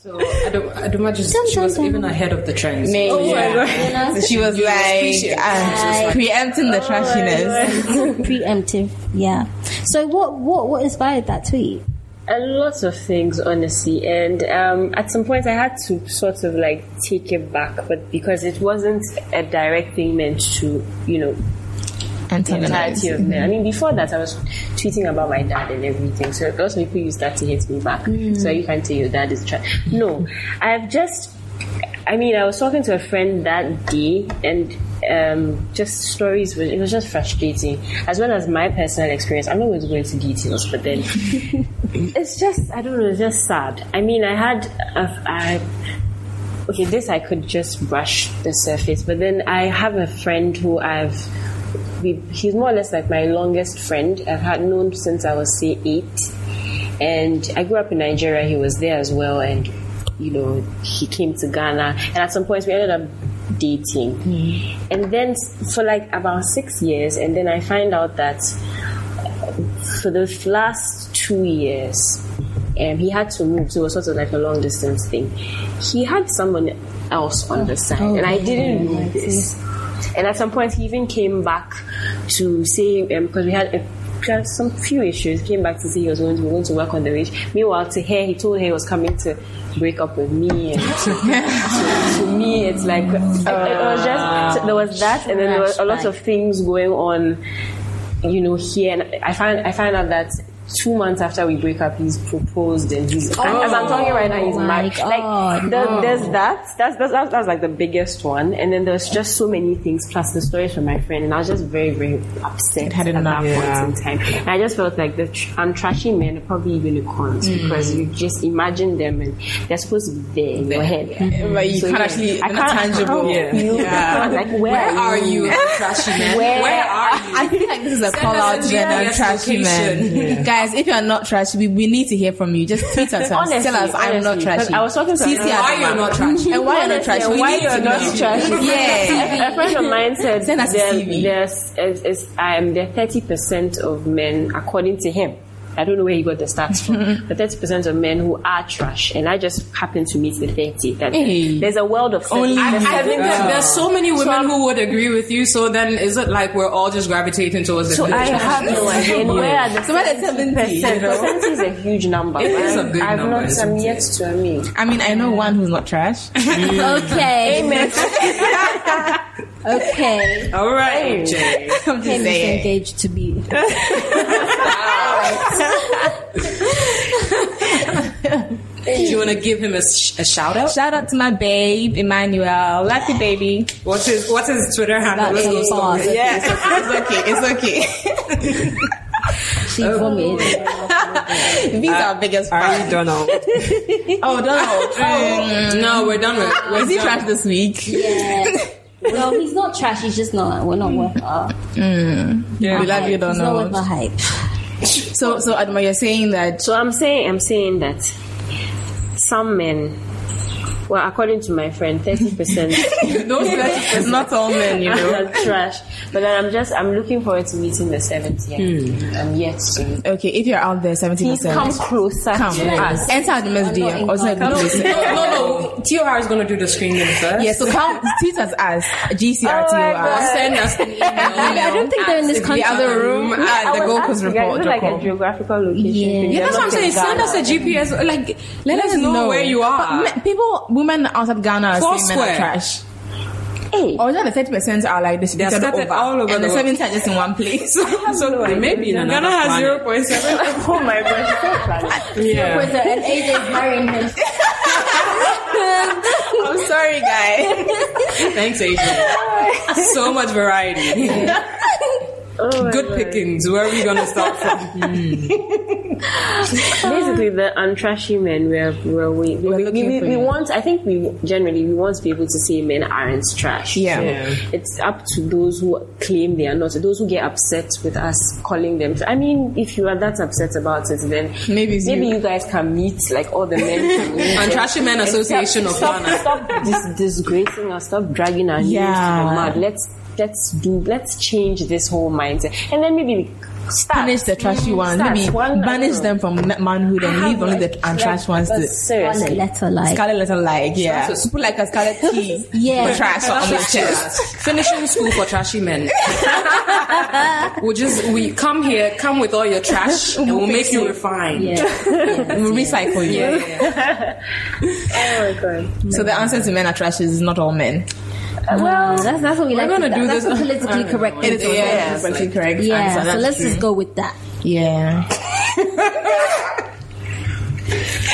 So I don't, I don't imagine Dun, she was dun, dun. even ahead of the trends. Maybe. Oh my God. So You know? she was like uh, preempting the trashiness. Preemptive, yeah. So what what what inspired that tweet? a lot of things honestly and um, at some point i had to sort of like take it back but because it wasn't a direct thing meant to you know the entirety of men i mean before that i was tweeting about my dad and everything so lots of people use that to hit me back so you can't say your dad is trash no i've just I mean, I was talking to a friend that day, and um, just stories. were- It was just frustrating, as well as my personal experience. I'm not going to go into details, but then it's just I don't know. It's just sad. I mean, I had a, I, okay, this I could just brush the surface, but then I have a friend who I've we, he's more or less like my longest friend. I've had known since I was say eight, and I grew up in Nigeria. He was there as well, and you know he came to Ghana, and at some point we ended up dating, and then for like about six years, and then I find out that for the last two years, um, he had to move, so it was sort of like a long distance thing. He had someone else on the side, and I didn't know this. And at some point, he even came back to say um, because we had. Uh, a, some few issues. Came back to say he was going to, going to work on the wage. Meanwhile, to her, he told her he was coming to break up with me. And to, to, to me, it's like it, it was just there was that, and then there were a lot of things going on you know, here. And I find I find out that two months after we break up, he's proposed and he's as I'm talking right now, he's my married. God. Like there, there's that. That's that's that's, that's like the biggest one. And then there's just so many things plus the stories from my friend, and I was just very very upset had at enough. that point in time. And I just felt like the tr- untrashy men are probably unicorns Mm. because you just imagine them and they're supposed to be there in your head. But you So, can't yeah, actually, I they're not can't- tangible. I can't feel Yeah. Like where, Where are you, trashy man? Where- Where are you? I feel like this is a call out a to the GPS trashy location. men. Guys, if you are not trashy, we, we need to hear from you. Just tweet at us. Honestly, Tell us I'm not honestly, trashy. I was talking to CC Why you're not trashy? And why you're not trashy? Why you're not trashy? Yeah. A, friend of mine said Send us a CV. there's is, is, um, there are thirty percent of men, according to him. I don't know where he got the stats from. but thirty percent of men who are trash, and I just happen to meet the thirty. That Hey. there's a world of Only seven- you. there's I think that there's so many women I'm- who would agree with you. So then, is it like we're all just gravitating towards the So good I trash? have no idea. And where are the So where the 70, you percent? Seventy is a huge number. It is a I'm- big I've number, not. isn't I'm yet to. I mean, I mean, I know one who's not trash. Okay. amen. Okay. All right, Jay. I'm just saying. engaged to be. Do you want to give him a, sh- a shout out? Shout out to my babe, Emmanuel. Lucky baby. What's his What's his Twitter handle? Let's go stalk fast. Yeah, it's okay. It's okay. She vomited. These are our biggest Are fans. you Donald? Oh, Donald. Mm. no, we're done with. We're Is he done. trash this week? Yeah. No, he's not trash. He's just not. We're not worth our. Mm. Yeah. We love you, He's not worth Donald. our hype. So, so Adomaa, you're saying that So I'm saying, I'm saying that some men, well, according to my friend, thirty percent those it's not all men, you know. are trash. But then I'm just, I'm looking forward to meeting the seventy. Hmm. I'm yet to. Okay, if you're out there, seventy Please come closer Come, to ah, us. enter Adomaa's DM. Or send No, me no, no. TOR is going to do the screening first. Yeah, so come tweet us as GCRTOR. Oh. Send us an email. I don't think they're in this country. the other room at the was Gold Coast report. Like a geographical location? Yeah. that's what I'm saying. Send us a GPS. Like, let, us know, where you are. people, women outside Ghana are saying men are trash. Hey, Or is that the thirty percent are like distributed scattered over, all over and the the seventy are just in one place. so maybe in another Ghana has planet. zero point seven. oh my gosh, Yeah. And AJ's marrying him. I'm sorry, guys. Thanks, Adrian. so much variety. oh Good God. pickings. Where are we going to start from? Basically, the untrashy men we're, we're, we, we, We're we, looking we, for we you. want, I think we generally, we want to be able to say men aren't trash. Yeah. Yeah. It's up to those who claim they are not, those who get upset with us calling them. I mean, if you are that upset about it, then Maybe it's maybe you. you. guys can meet, like all the men can meet. And Trashy Men and Association of stop, Ghana. Stop, stop dis- disgracing us, stop dragging our names Yeah. to the mud. Let's, let's do, let's change this whole mindset. And then maybe start. Punish the trashy ones. Start Maybe one- banish them from manhood and leave only the untrashed ones to seriously. Scarlet letter like. scarlet letter like yeah. That's a- Put like a scarlet T Yeah. for trash on the chest. Finishing school for trashy men. we just we come here, come with all your trash, and we'll make you refine. Yeah. We'll recycle you. Oh my god. So the answer to men are trash is not all men. Uh, well, mm, that's, that's what we like. We're gonna to, do that's this- the politically correct. It is answer. yeah, politically correct Yeah, answer. so That's let's true. just go with that. Yeah.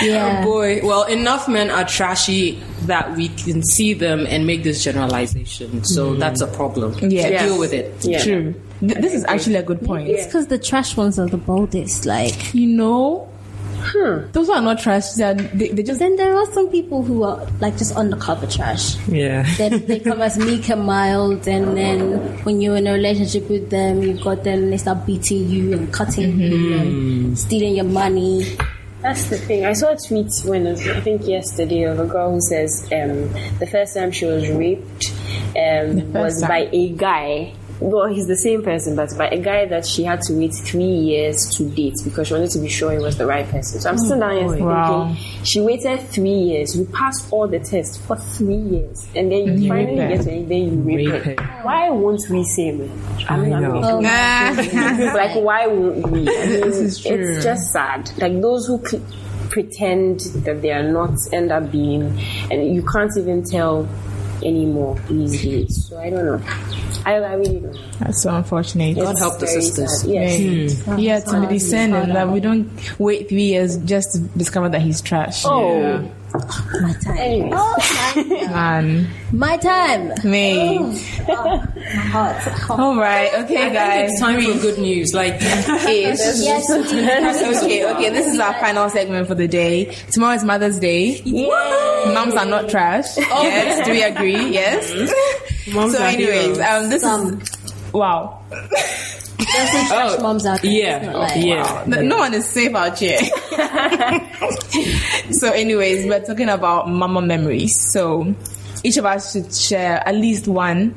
Yeah. Oh, boy, well, enough men are trashy that we can see them and make this generalization. So mm. that's a problem. Yeah. So deal with it. Yeah. True. Th- this is actually a good point. It's because the trash ones are the boldest. Like, You know, Those are not trash. They, are, they, they just Then there are some people who are like just undercover trash. Yeah. Then they come as meek and mild, and then when you're in a relationship with them, you've got them, they start beating you and cutting you and stealing your money. That's the thing. I saw a tweet when was, I think yesterday of a girl who says um, the first time she was raped um, was time. by a guy. Well, he's the same person, but by a guy that she had to wait three years to date because she wanted to be sure he was the right person. So I'm still down here thinking Wow. she waited three years. You passed all the tests for three years, and then you finally rape get to it, then you rape, Rape her. her. Why won't we say it? I mean, I I'm know. making- like why won't we? I mean, is true. it's just sad. Like those who cl- pretend that they are not end up being, and you can't even tell anymore these days. So I don't know. I, I really don't know. that's so unfortunate. God help the sisters. sad. Yes. yeah, hmm. to be descendant that we don't wait three years just to discover that he's trash. Oh, My time. anyways. man, My time. me. My heart. All right, okay, guys. It's time for good news. Like, Ish. Yes, okay, okay. This is our final segment for the day. Tomorrow is Mother's Day. Moms are not trash. Yes, do we agree? Yes. moms so, anyways, heroes. um, this Some. is wow. There's some trash moms out there. Yeah, not like- yeah. No, no one is safe out here. so, anyways, we're talking about mama memories. So, each of us should share at least one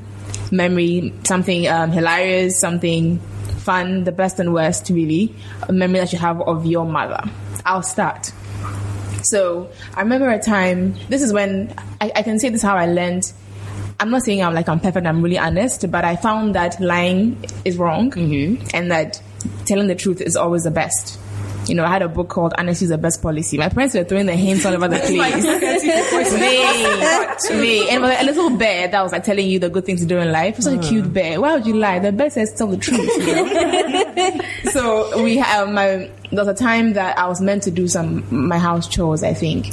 memory, something um, hilarious, something fun, the best and worst, really, a memory that you have of your mother. I'll start. So, I remember a time, this is when I, I can say this how I learned. I'm not saying I'm like I'm perfect, I'm really honest, but I found that lying is wrong mm-hmm. and that telling the truth is always the best. You know, I had a book called Honesty is the Best Policy. My parents were throwing the hints all over the place. me, me. And a little bear that was like telling you the good things to do in life. It was like a cute mm. bear. Why would you lie? The bear says tell the truth. You know? so we have my, there was a time that I was meant to do some, my house chores, I think.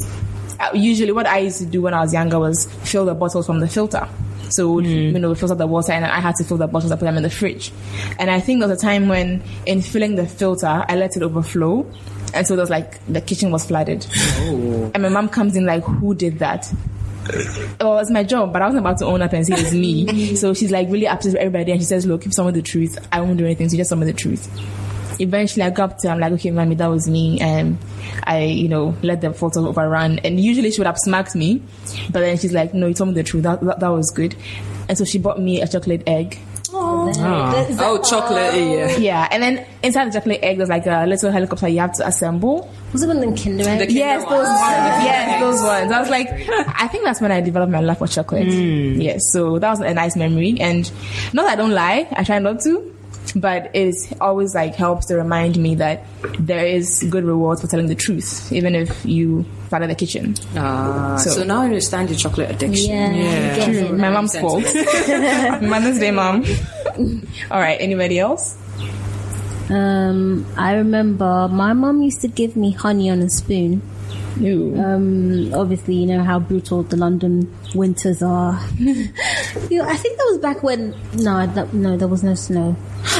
Usually what I used to do when I was younger was fill the bottles from the filter. So, hmm. you know, we filter the water and I had to fill the bottles and put them in the fridge. And I think there was a time when in filling the filter, I let it overflow. And so there was like, the kitchen was flooded. Oh. And my mom comes in like, who did that? Well, it's my job, but I wasn't about to own up and say it's me. so she's like really upset with everybody and she says, look, keep some of the truth. I won't do anything, so just some of the truth eventually I got up to her, I'm like, okay, mommy, that was me. And I, you know, let the photo overrun. And usually she would have smacked me. But then she's like, no, you told me the truth. That, that, that was good. And so she bought me a chocolate egg. Ah. Oh, Oh, chocolate, yeah. Yeah. And then inside the chocolate egg, there's like a little helicopter you have to assemble. Was it one of them Kinder Eggs? The Yes, Kinder those ones. ones. Yes, those ones. I was like, I think that's when I developed my love for chocolate. Hmm. Yes, so that was a nice memory. And not that I don't lie, I try not to, but it's always like helps to remind me that there is good rewards for telling the truth, even if you flooded the kitchen. Ah, So- so, now I understand your chocolate addiction. Yeah, I get it. My mom's fault. Mother's Day, mom. All right, anybody else? Um, I remember my mom used to give me honey on a spoon. Um, obviously, you know how brutal the London winters are. You know, I think that was back when no, that, no, there was no snow.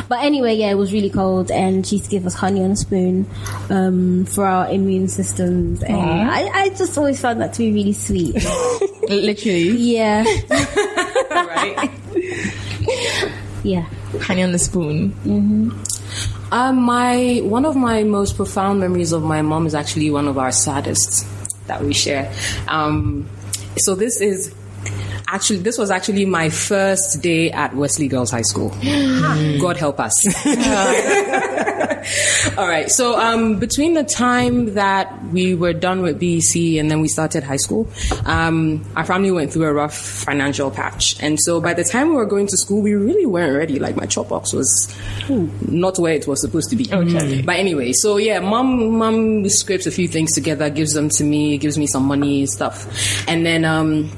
But anyway, yeah, it was really cold, and she used to give us honey on a spoon um, for our immune systems, and I, I just always found that to be really sweet. Literally, yeah, right? yeah. honey on the spoon. Um, my one of my most profound memories of my mom is actually one of our saddest that we share. Um, so this is actually this was actually my first day at Wesley Girls High School. God help us. All right. So um, between the time that we were done with BEC and then we started high school, um, our family went through a rough financial patch, and so by the time we were going to school, we really weren't ready. Like my chop box was not where it was supposed to be. Okay. But anyway, so yeah, mom mom scrapes a few things together, gives them to me, gives me some money stuff, and then um,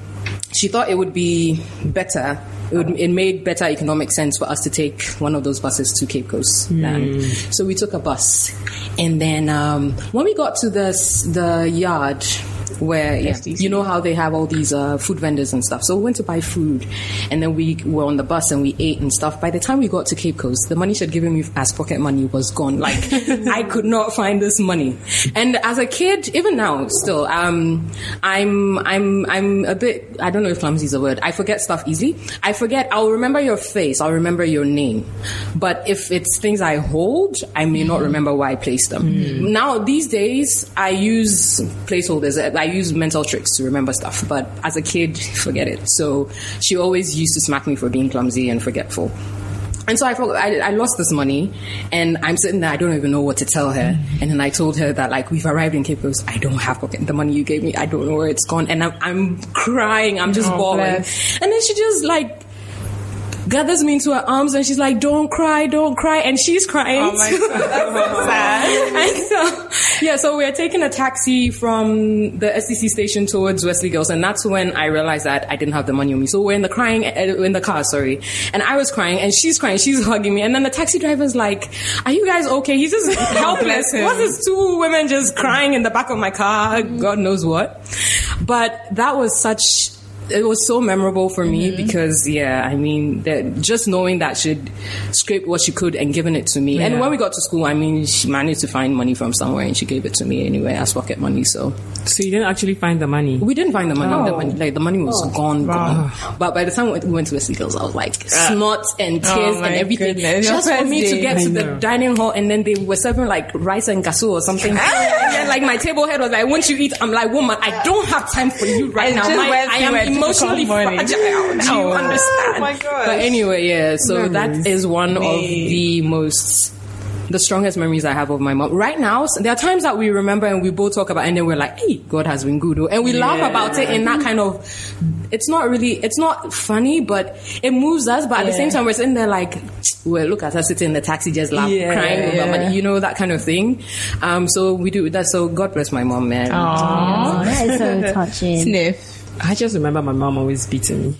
she thought it would be better. It, would, it made better economic sense for us to take one of those buses to Cape Coast. Land. So we took a bus, and then um, when we got to the the yard, where yeah, you know how they have all these uh, food vendors and stuff. So we went to buy food, and then we were on the bus and we ate and stuff. By the time we got to Cape Coast, the money she had given me as pocket money was gone. Like I could not find this money. And as a kid, even now, still, um, I'm I'm I'm a bit. I don't know if clumsy is a word. I forget stuff easily. I forget. I'll remember your face. I'll remember your name. But if it's things I hold, I may not remember where I placed them. Now these days, I use placeholders. I use mental tricks to remember stuff. But as a kid, forget it. So she always used to smack me for being clumsy and forgetful. And so I, I, I lost this money, and I'm sitting there. I don't even know what to tell her. And then I told her that like we've arrived in Cape Coast. I don't have pocket the money you gave me. I don't know where it's gone, and I'm, I'm crying. I'm just Oh, bawling. bless. And then she just like gathers me into her arms and she's like, "Don't cry, don't cry," and she's crying. Oh my. God, that's so sad. and so, yeah, so we're taking a taxi from the SCC station towards Wesley Girls, and that's when I realized that I didn't have the money on me. So we're in the crying, uh, in the car, sorry, and I was crying, and she's crying, she's hugging me, and then the taxi driver's like, "Are you guys okay?" He's just helpless. What's this two women just crying in the back of my car? God knows what. But that was such it was so memorable for me mm-hmm. because yeah i mean that just knowing that she'd scraped what she could and given it to me. And when we got to school i mean she managed to find money from somewhere and she gave it to me anyway as pocket money so. So you didn't actually find the money. we didn't find the money, the money oh. like the money was oh, gone, gone. but by the time we went to Wesley Girls i was like ah. snot and oh tears Oh and everything. goodness, just for me to get to I the dining hall and then they were serving like rice and gasso or something. And then like my table head was like won't you eat. I'm like woman i don't have time for you right now. My- i am emotionally come morning. fragile do you Oh. understand Oh my gosh. but anyway yeah so that Memories. is one of the most the strongest memories I have of my mom. Right now, s- there are times that we remember and we both talk about, and then we're like, "Hey, God has been good," oh," and we laugh about it in that kind of. It's not really, it's not funny, but it moves us. But at the same time, we're sitting there like, "Well, look at her sitting in the taxi, just laughing, Yeah. crying over money," you know that kind of thing. Um, so we do that. So God bless my mom, man. Oh, that is so touching. Sniff. I just remember my mom always beating me.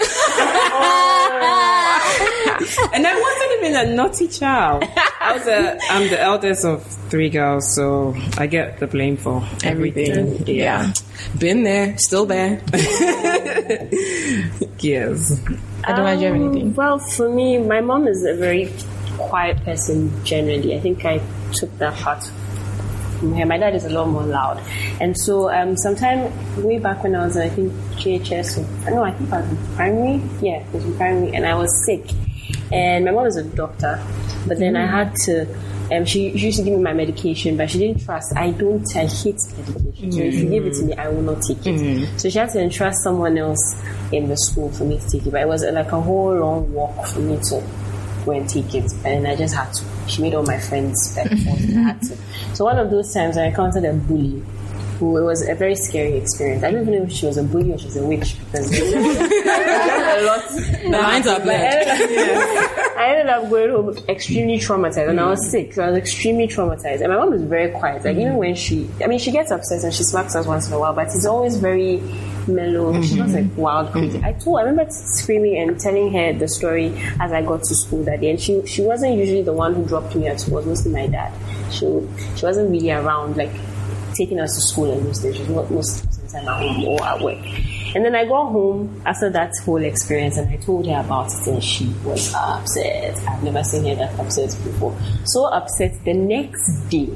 and I wasn't even a naughty child. I was a, I'm the eldest of three girls, so I get the blame for everything. Yeah. Been there, still there. Yes. I don't want to have Um, anything. Well, for me, my mom is a very quiet person generally. I think I took that part from her. My dad is a lot more loud. And so, um, sometime way back when I was in, I think, GHS, or, no, I think I was in primary. Yeah, it was in primary, and I was sick. And my mom is a doctor, but then I had to. Um, she, she used to give me my medication, but she didn't trust. I don't. I hate medication. So if you give it to me, I will not take it. So she had to entrust someone else in the school for me to take it. But it was uh, like a whole long walk for me to and take it, and I just had to. She made all my friends beg. I had to. So one of those times I encountered a bully. Who it was a very scary experience. I don't even know if she was a bully or she was a witch because there was a lot. The lines are But I blurred. ended, up, I ended up going home extremely traumatized, and I was sick, so I was extremely traumatized. And my mom is very quiet. Like even mm-hmm. when she, I mean, she gets upset and she smacks us once in a while, but it's always very mellow. She's not mm-hmm. like wild mm-hmm. crazy. I told, I remember screaming and telling her the story as I got to school that day, and she she wasn't usually the one who dropped me at school. It was mostly my dad. She she wasn't really around like taking us to school in those days. She was not most of the time at home or at work. And then I got home after that whole experience and I told her about it and she was upset. I've never seen her that upset before. So upset the next day.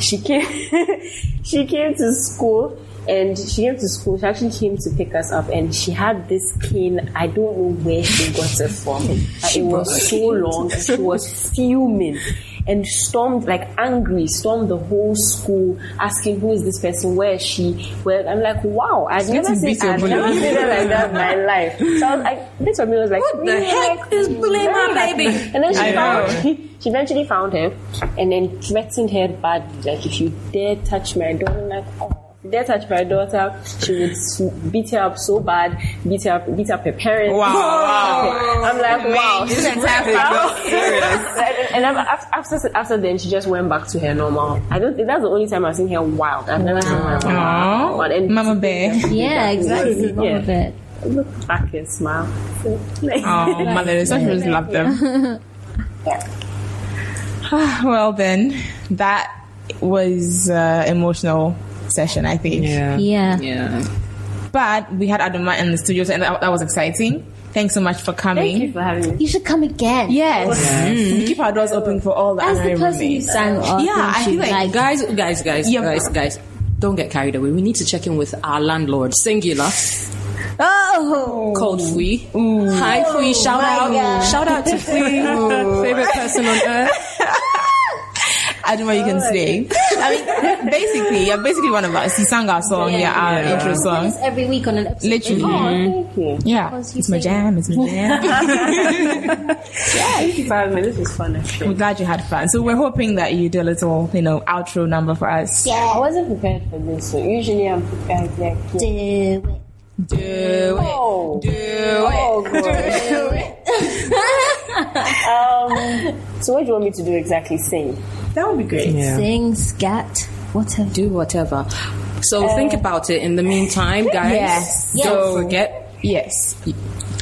She came she came to school and she came to school. She actually came to pick us up and she had this cane. I don't know where she got it from. It was so long. She was fuming and stormed like angry, stormed the whole school asking who is this person, where is she? Well, I'm like, wow, I've never seen I've never seen her like that in my life. So I was like, this for me was like, What the heck is bullying my baby? And then she I know. found, she eventually found her and then threatened her badly. Like, if you dare touch my daughter, like, oh. If you Dare touch my daughter, she would beat her up so bad, beat her up, beat up her parents. Wow, wow. I'm like, wow. this entire thing serious. and then af- after after then, she just went back to her normal. I don't think that's the only time I've seen her wild. I've never seen her Aw, wild. And Mama Bear. Yeah, exactly. Yeah. All of look back and smile. Oh, mothers, I just love them. Yeah. well, then, that was uh, emotional session, I think. Yeah. Yeah. Yeah. But we had Adomaa in the studio, and that, that was exciting. Thanks so much for coming. Thank you for having me. You should come again. Yes. Mm. We keep our doors open for all the As the honorary person who sang our Yeah, I feel tune, like- Guys, guys, guys, Yeah. guys, guys. Don't get carried away. We need to check in with our landlord, singular, Oh, called Fui. Hi, Fui. Shout out. Shout out to Fui. Favorite person on earth. I don't know you can say. I mean, basically, you're basically one of us. You sang our song, yeah, our intro song. It's every week on an episode. Literally. Oh, thank you. Yeah, you it's my jam, it's my jam. Yeah, thank you for having me. This was fun, actually. We're glad you had fun. So we're hoping that you do a little, you know, outro number for us. Yeah. I wasn't prepared for this, so usually I'm prepared. Like, yeah. Do it. Do it. Oh, Do oh, God. um, so what do you want me to do exactly? Sing? That would be great. Yeah. Sing, scat, whatever. Do whatever. So think about it. In the meantime, guys, Yes. don't So- forget. Yes.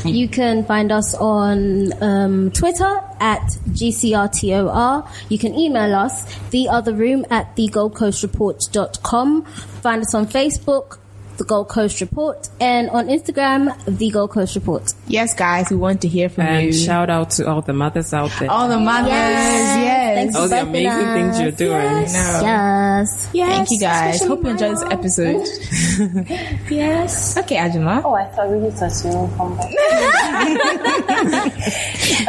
You can find us on um, Twitter at GCRTOR. You can email us, theotherroom at thegoldcoastreport.com. Find us on Facebook, The Gold Coast Report, and on Instagram, The Gold Coast Report. Yes, guys, we want to hear from And you. shout out to all the mothers out there. All the mothers, yes. Thanks all for the bothing amazing things you're doing. Yes. yes. Thank you guys. Hope you enjoyed this episode. Yes. Okay, Ajima. Oh, I thought we thought you won't come back.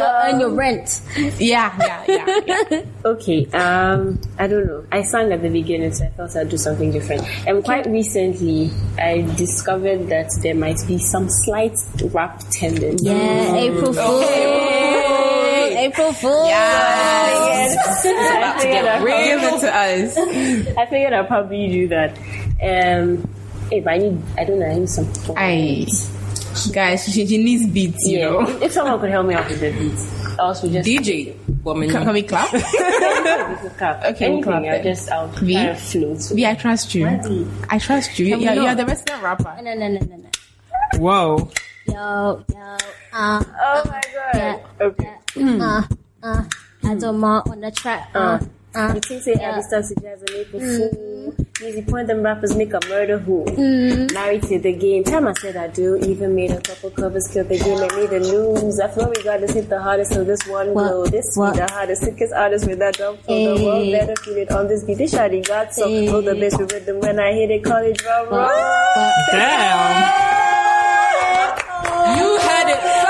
Earn your rent. Yeah, yeah, yeah. yeah. Okay, um, I don't know. I sang at the beginning, so I thought I'd do something different. And quite recently, I discovered that there might be some slight rap tendency. Yeah, April Fool. April Fool. Yes. I figured I'd Give probably- it to us. I figured I'll probably do that. Um, hey, but I need, I don't know, I need some. Aye. Guys, she, she needs beats, you Yeah, know. if, if someone could help me out with the beats, else we just DJ, woman. Can, can we clap? we could clap. Okay, we'll Anything, clap I'll then. just, I'll V? kind of float. yeah, I trust you. I trust you. Can we Yeah, you're not? the resident rapper. No, no, no, no, no. Whoa. Yo, yo, uh, Oh my god. yeah, Okay. uh, uh, I don't mind on the track, uh, uh, Ah. You think say ah, yeah. I start to jazz and April Fool. Easy point them rappers make a murder who. Mm. Married to the game. Time I said I do. Even made a couple covers, killed the game and made the news. I flow regardless hit the hardest so this one What? blow. This What? be the hardest, sickest artist with that drum flow. The world Hey. better feel it on this beat. This shawty got so Hey. Hold the bass with rhythm when I hit it, call it drum roll. Damn. You had it first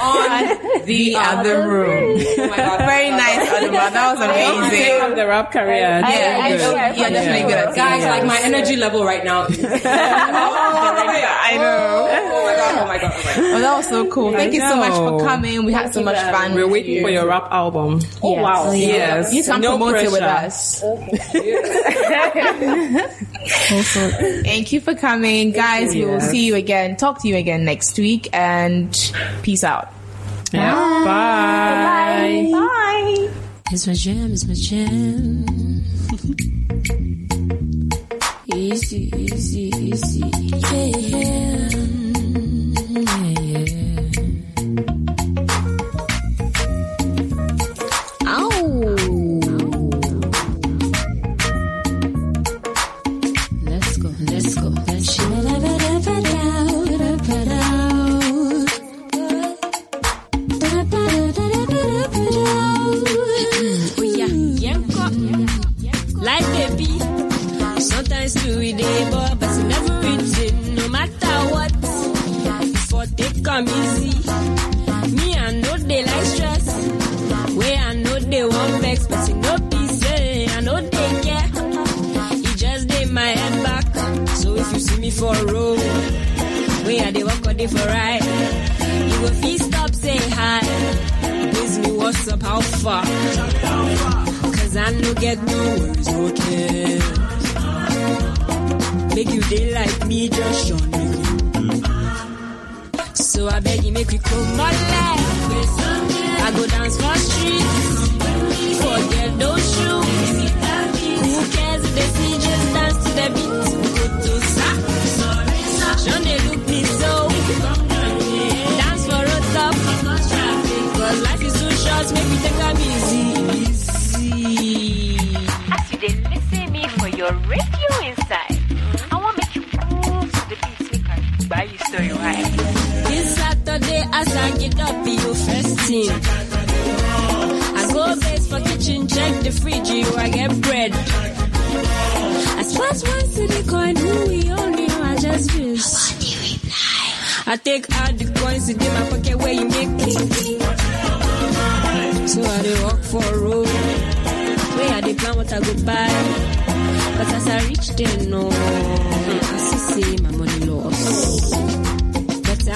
on the other room. Oh my God. Very nice, Adomaa. That was Take amazing. up the rap career. I- I- Yeah, I good. know I You're definitely good at Guys, singing. like my energy level right now. is- oh, I know. oh my god! Oh my god! Oh my god! Oh, that was so cool. Thank you so much for coming. We had so much fun. We're waiting you. for your rap album. Oh wow. Yes. You can no promote it with pressure. us. Thank you for coming, guys. We will see you again. Talk to you again next week, and peace out. Yeah. Bye. Bye. It's my jam, it's my jam. easy, easy, easy. Yeah, come easy. Me I know they like stress. Way I know they want vex, but you know be say I know they care. It just dey my head back. So if you see me for a road, way I dey walk or dey for ride, you go feel stop say hi. Ask me what's up, how far? Cause I no get no worries, care. Make you day like me, just show me. I beg you, make we come my life. I go dance for street. Forget those shoes. Who cares if they see just dance to the beat? They look me so. Dance for life is too short, make we take As you for your radio inside, I want to make you move to the beat maker. Buy you story, right? as I get up, be your first team. I go base for kitchen, check the fridge, you I get bread. I splash one city coin, who we all know. I just feel. I take all the coins in my pocket where you make me. So I dey walk for a road. Where I dey plan what I go buy. But as I reach there, no, I see, see my money lost.